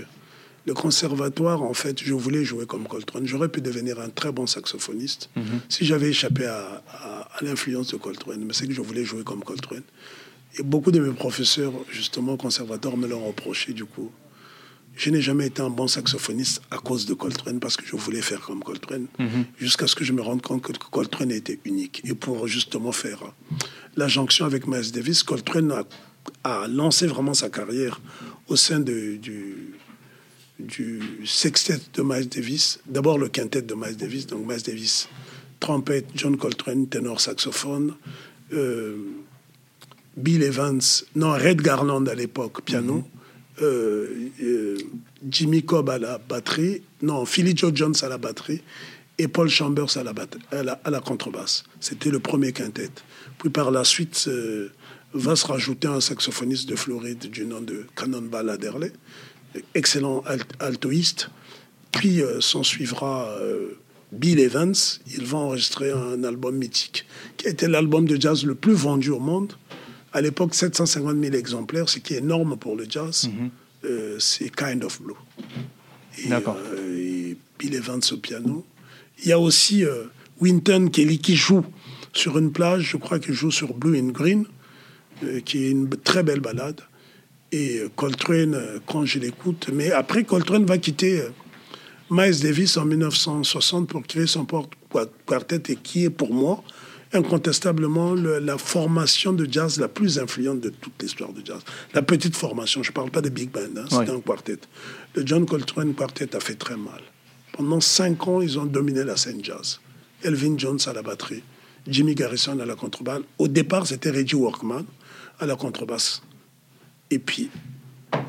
le conservatoire, en fait, je voulais jouer comme Coltrane. J'aurais pu devenir un très bon saxophoniste mhm. si j'avais échappé à, l'influence de Coltrane. Mais c'est que je voulais jouer comme Coltrane. Et beaucoup de mes professeurs, justement, au conservatoire, me l'ont reproché, du coup. Je n'ai jamais été un bon saxophoniste à cause de Coltrane parce que je voulais faire comme Coltrane, mhm. jusqu'à ce que je me rende compte que Coltrane était unique. Et pour justement faire la jonction avec Miles Davis, Coltrane a, lancé vraiment sa carrière au sein de, du, du sextet de Miles Davis. D'abord le quintet de Miles Davis, donc Miles Davis, trompette, John Coltrane, ténor saxophone. Euh, Bill Evans, non, Red Garland à l'époque, piano. Mhm. Euh, euh, Jimmy Cobb à la batterie, non, Philly Joe Jones à la batterie et Paul Chambers à la, à la, contrebasse. C'était le premier quintet. Puis par la suite, va se rajouter un saxophoniste de Floride du nom de Cannonball Adderley, excellent altoïste. Puis s'en suivra Bill Evans. Il va enregistrer un album mythique, qui été l'album de jazz le plus vendu au monde À l'époque, 750 000 exemplaires, ce qui est énorme pour le jazz. Mhm. Euh, c'est Kind of Blue. Et, euh, Bill Evans au piano. Il y a aussi euh, Winton Kelly qui joue sur une plage, je crois qu'il joue sur Blue and Green, euh, qui est une très belle balade. Et Coltrane, quand je l'écoute, mais après Coltrane va quitter euh, Miles Davis en 1960 pour créer son quartet et qui est pour moi incontestablement le- la formation de jazz la plus influente de toute l'histoire du jazz. La petite formation, je ne parle pas de big band, hein, Ouais. un quartet. Le John Coltrane Quartet a fait très mal. Pendant cinq ans, ils ont dominé la scène jazz. Elvin Jones à la batterie, Jimmy Garrison à la contrebasse. Au départ, c'était Reggie Workman à la contrebasse. Et puis,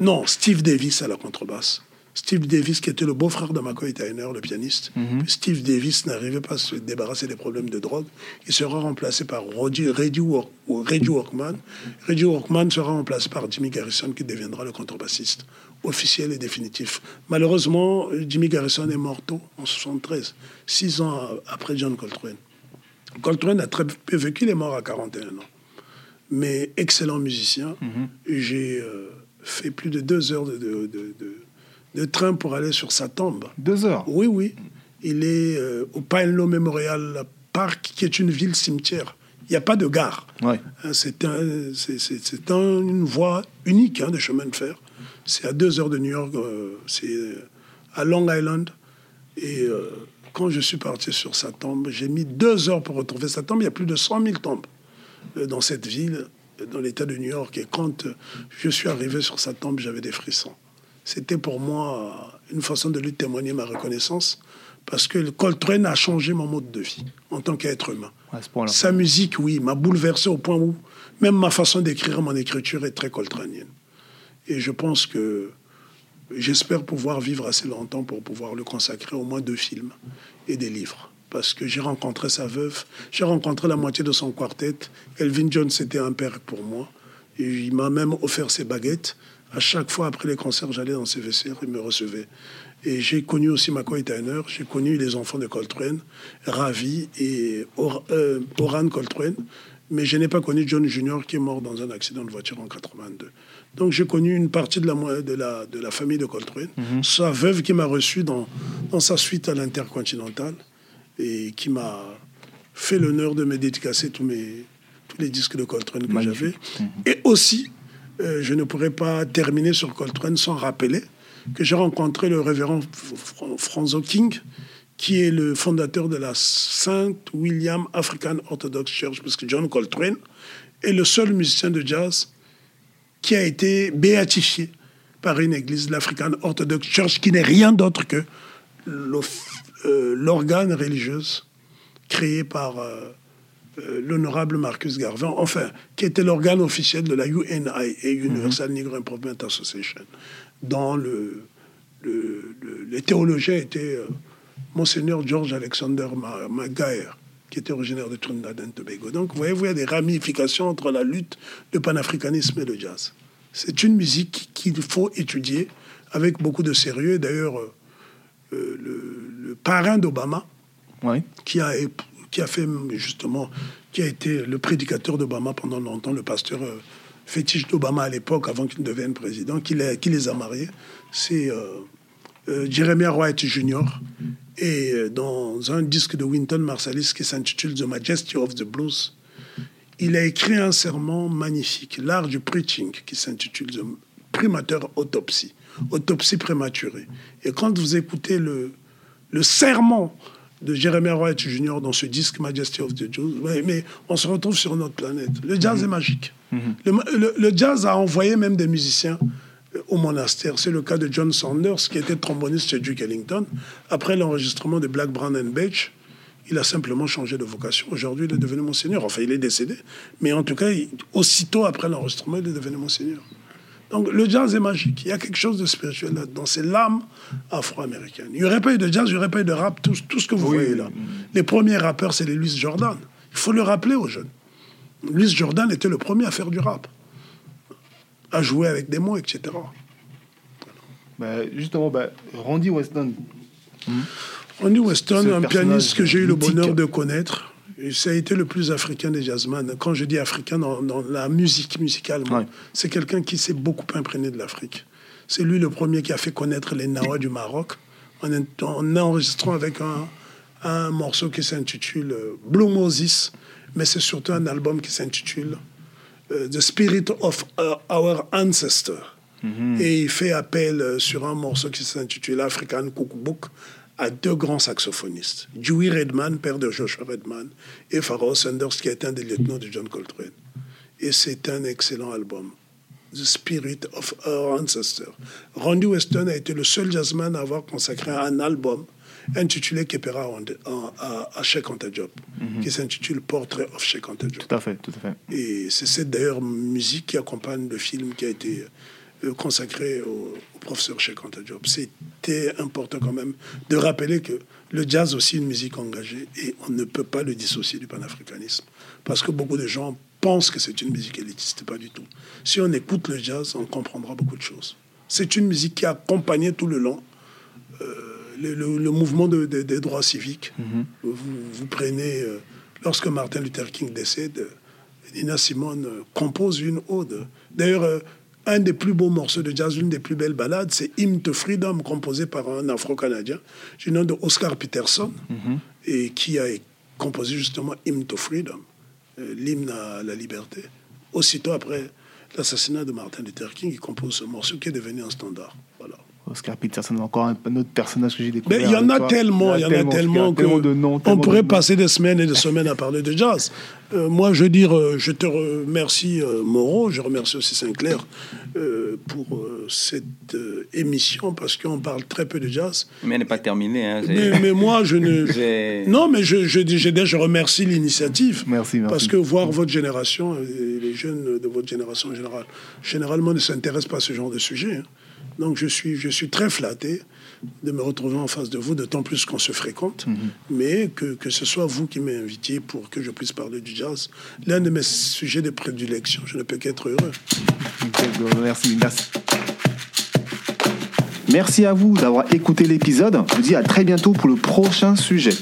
non, Steve Davis à la contrebasse. Steve Davis, qui était le beau-frère de McCoy Tyner, le pianiste. Steve Davis n'arrivait pas à se débarrasser des problèmes de drogue. Il sera remplacé par Reggie, Reggie, Work- Workman. Reggie Workman sera remplacé par Jimmy Garrison, qui deviendra le contrebassiste officiel et définitif. Malheureusement, Jimmy Garrison est mort tôt, en 73, six ans après John Coltrane. Coltrane a très peu vécu, il est mort à 41 ans. Mais excellent musicien. J'ai euh, fait plus de deux heures de, de- de- de- de train pour aller sur sa tombe. Deux heures? Oui, oui. Il est euh, au Pine Law Memorial Park, qui est une ville cimetière. Il n'y a pas de gare. Ouais. Hein, C'est un- un- une voie unique hein, de chemin de fer. C'est à deux heures de New York, euh, c'est à Long Island. Et quand je suis parti sur sa tombe, j'ai mis deux heures pour retrouver sa tombe. Il y a plus de 100 000 tombes dans cette ville, euh, dans l'État de New York. Et quand euh, je suis arrivé sur sa tombe, j'avais des frissons. C'était pour moi euh, une façon de lui témoigner ma reconnaissance, parce que Coltrane a changé mon mode de vie en tant qu'être humain. Sa musique, oui, m'a bouleversé au point où même ma façon d'écrire mon écriture est très coltranienne. Et je pense que j'espère pouvoir vivre assez longtemps pour pouvoir le consacrer au moins deux films et des livres. Parce que j'ai rencontré sa veuve, j'ai rencontré la moitié de son quartet. Elvin Jones était un père pour moi. Et il m'a même offert ses baguettes. À chaque fois, après les concerts, j'allais dans ses vestiaires, il me recevait. Et j'ai connu aussi McCoy Tyner, j'ai connu les enfants de Coltrane, Ravi et Or- euh, Oran Coltrane, mais je n'ai pas connu John Jr. qui est mort dans un accident de voiture en 82. Donc j'ai connu une partie de la, mo- de la, de la famille de Coltrane, sa veuve qui m'a reçu dans, dans sa suite à l'Intercontinental et qui m'a fait l'honneur de me dédicacer tous, mes, tous les disques de Coltrane que j'avais. Et aussi, euh, je ne pourrais pas terminer sur Coltrane sans rappeler que j'ai rencontré le révérend Fr- Franzo King, qui est le fondateur de la Saint William African Orthodox Church, parce que John Coltrane est le seul musicien de jazz qui a été béatifié par une église, l'African Orthodox Church, qui n'est rien d'autre que l'off- euh, l'organe religieuse créé par euh, euh, l'honorable Marcus Garvin, enfin, qui était l'organe officiel de la UNI, et Universal Negro Improvement Association, dont le, le, le- les théologiens étaient Monseigneur George Alexander Ma- Maguire, qui était originaire de Trinidad and Tobago. Donc, vous voyez, y a des ramifications entre la lutte, le panafricanisme et le jazz. C'est une musique qu'il faut étudier avec beaucoup de sérieux. Et D'ailleurs, le, le parrain d'Obama, Ouais. qui a, qui a fait justement, qui a été le prédicateur d'Obama pendant longtemps, le pasteur euh, fétiche d'Obama à l'époque, avant qu'il ne devienne président, qui, les- qui les a mariés, c'est euh, euh, Jeremiah White Jr. Et euh, dans un disque de Winton Marsalis qui s'intitule The Majesty of the Blues, il a écrit un serment magnifique, l'art du preaching, qui s'intitule The Primateur Autopsie, autopsie prématurée. Et quand vous écoutez le, le serment de Jeremiah White Jr. dans ce disque Majesty of the Jews, mais on se retrouve sur notre planète. Le jazz est magique. Le, jazz a envoyé même des musiciens euh, au monastère. C'est le cas de John Sanders, qui était tromboniste chez Duke Ellington. Après l'enregistrement de Black, Brown and Beige, il a simplement changé de vocation. Aujourd'hui, il est devenu monseigneur. Enfin, il est décédé. Mais en tout cas, aussitôt après l'enregistrement, il est devenu monseigneur. Donc le jazz est magique. Il y a quelque chose de spirituel là-dedans. C'est l'âme afro-américaine. Il n'y aurait pas eu de jazz, il n'y aurait pas eu de rap, tout, tout ce que vous Oui, voyez là. Les premiers rappeurs, c'est les Louis Jordan. Il faut le rappeler aux jeunes. Louis Jordan était le premier à faire du rap, à jouer avec des mots, etc. Bah, justement, bah, Randy Weston. Randy Weston, un pianiste que j'ai eu le bonheur de connaître, Ça a été le plus africain des jazzman. Quand je dis africain, dans, dans la musique musicale, Ouais. c'est quelqu'un qui s'est beaucoup imprégné de l'Afrique. C'est lui le premier qui a fait connaître les Nawa du Maroc en, en enregistrant avec un, un morceau qui s'intitule euh, Blue Moses, mais c'est surtout un album qui s'intitule euh, The Spirit of uh, Our Ancestor. Et il fait appel euh, sur un morceau qui s'intitule African Cookbook à deux grands saxophonistes, Dewey Redman, père de Joshua Redman, et Pharaoh Sanders, qui est un des lieutenants de John Coltrane. Et c'est un excellent album. The Spirit of Our Ancestor. Randy Weston a été le seul jazzman à avoir consacré un album intitulé Kepera à, Sheikh Anta Diop, qui s'intitule Portrait of Sheikh Anta Diop. Tout à fait, tout à fait. Et c'est cette d'ailleurs musique qui accompagne le film qui a été consacré au, au professeur Cheikh Anta Diop. C'était important quand même de rappeler que le jazz aussi une musique engagée et on ne peut pas le dissocier du panafricanisme. Parce que beaucoup de gens pensent que c'est une musique élitiste, pas du tout. Si on écoute le jazz, on comprendra beaucoup de choses. C'est une musique qui a accompagné tout le long euh, le, le- le mouvement de- de- des droits civiques. vous, vous prenez, euh, lorsque Martin Luther King décède, euh, Nina Simone euh, compose une ode. D'ailleurs, euh, un des plus beaux morceaux de jazz, l'une des plus belles ballades, c'est Hymn to Freedom, composé par un Afro-Canadien du nom de Oscar Peterson, et qui a composé justement Hymn to Freedom, euh, l'hymne à la liberté. Aussitôt après l'assassinat de Martin Luther King, il compose ce morceau qui est devenu un standard. Oscar Peterson, encore un, un autre personnage que j'ai découvert. Mais il y en a toi. tellement, il y en a tellement que tellement de noms, on pourrait de passer des semaines et des semaines à parler de jazz. Euh, moi, je veux dire, euh, je te remercie euh, Moreau, je remercie aussi Sinclair euh, pour euh, cette euh, émission parce qu'on parle très peu de jazz. Mais elle n'est pas terminée. Hein, Mais, mais moi, je ne. <laughs> Non, mais je, je, je, je remercie l'initiative. Merci, merci. Parce que voir votre génération, et les jeunes de votre génération en général, généralement ne s'intéressent pas à ce genre de sujet. hein. Donc je suis, je suis très flatté de me retrouver en face de vous, d'autant plus qu'on se fréquente, Mhm. mais que, que ce soit vous qui m'avez invité pour que je puisse parler du jazz, l'un de mes sujets de prédilection, je ne peux qu'être heureux. Merci, merci. Merci à vous d'avoir écouté l'épisode. Je vous dis à très bientôt pour le prochain sujet.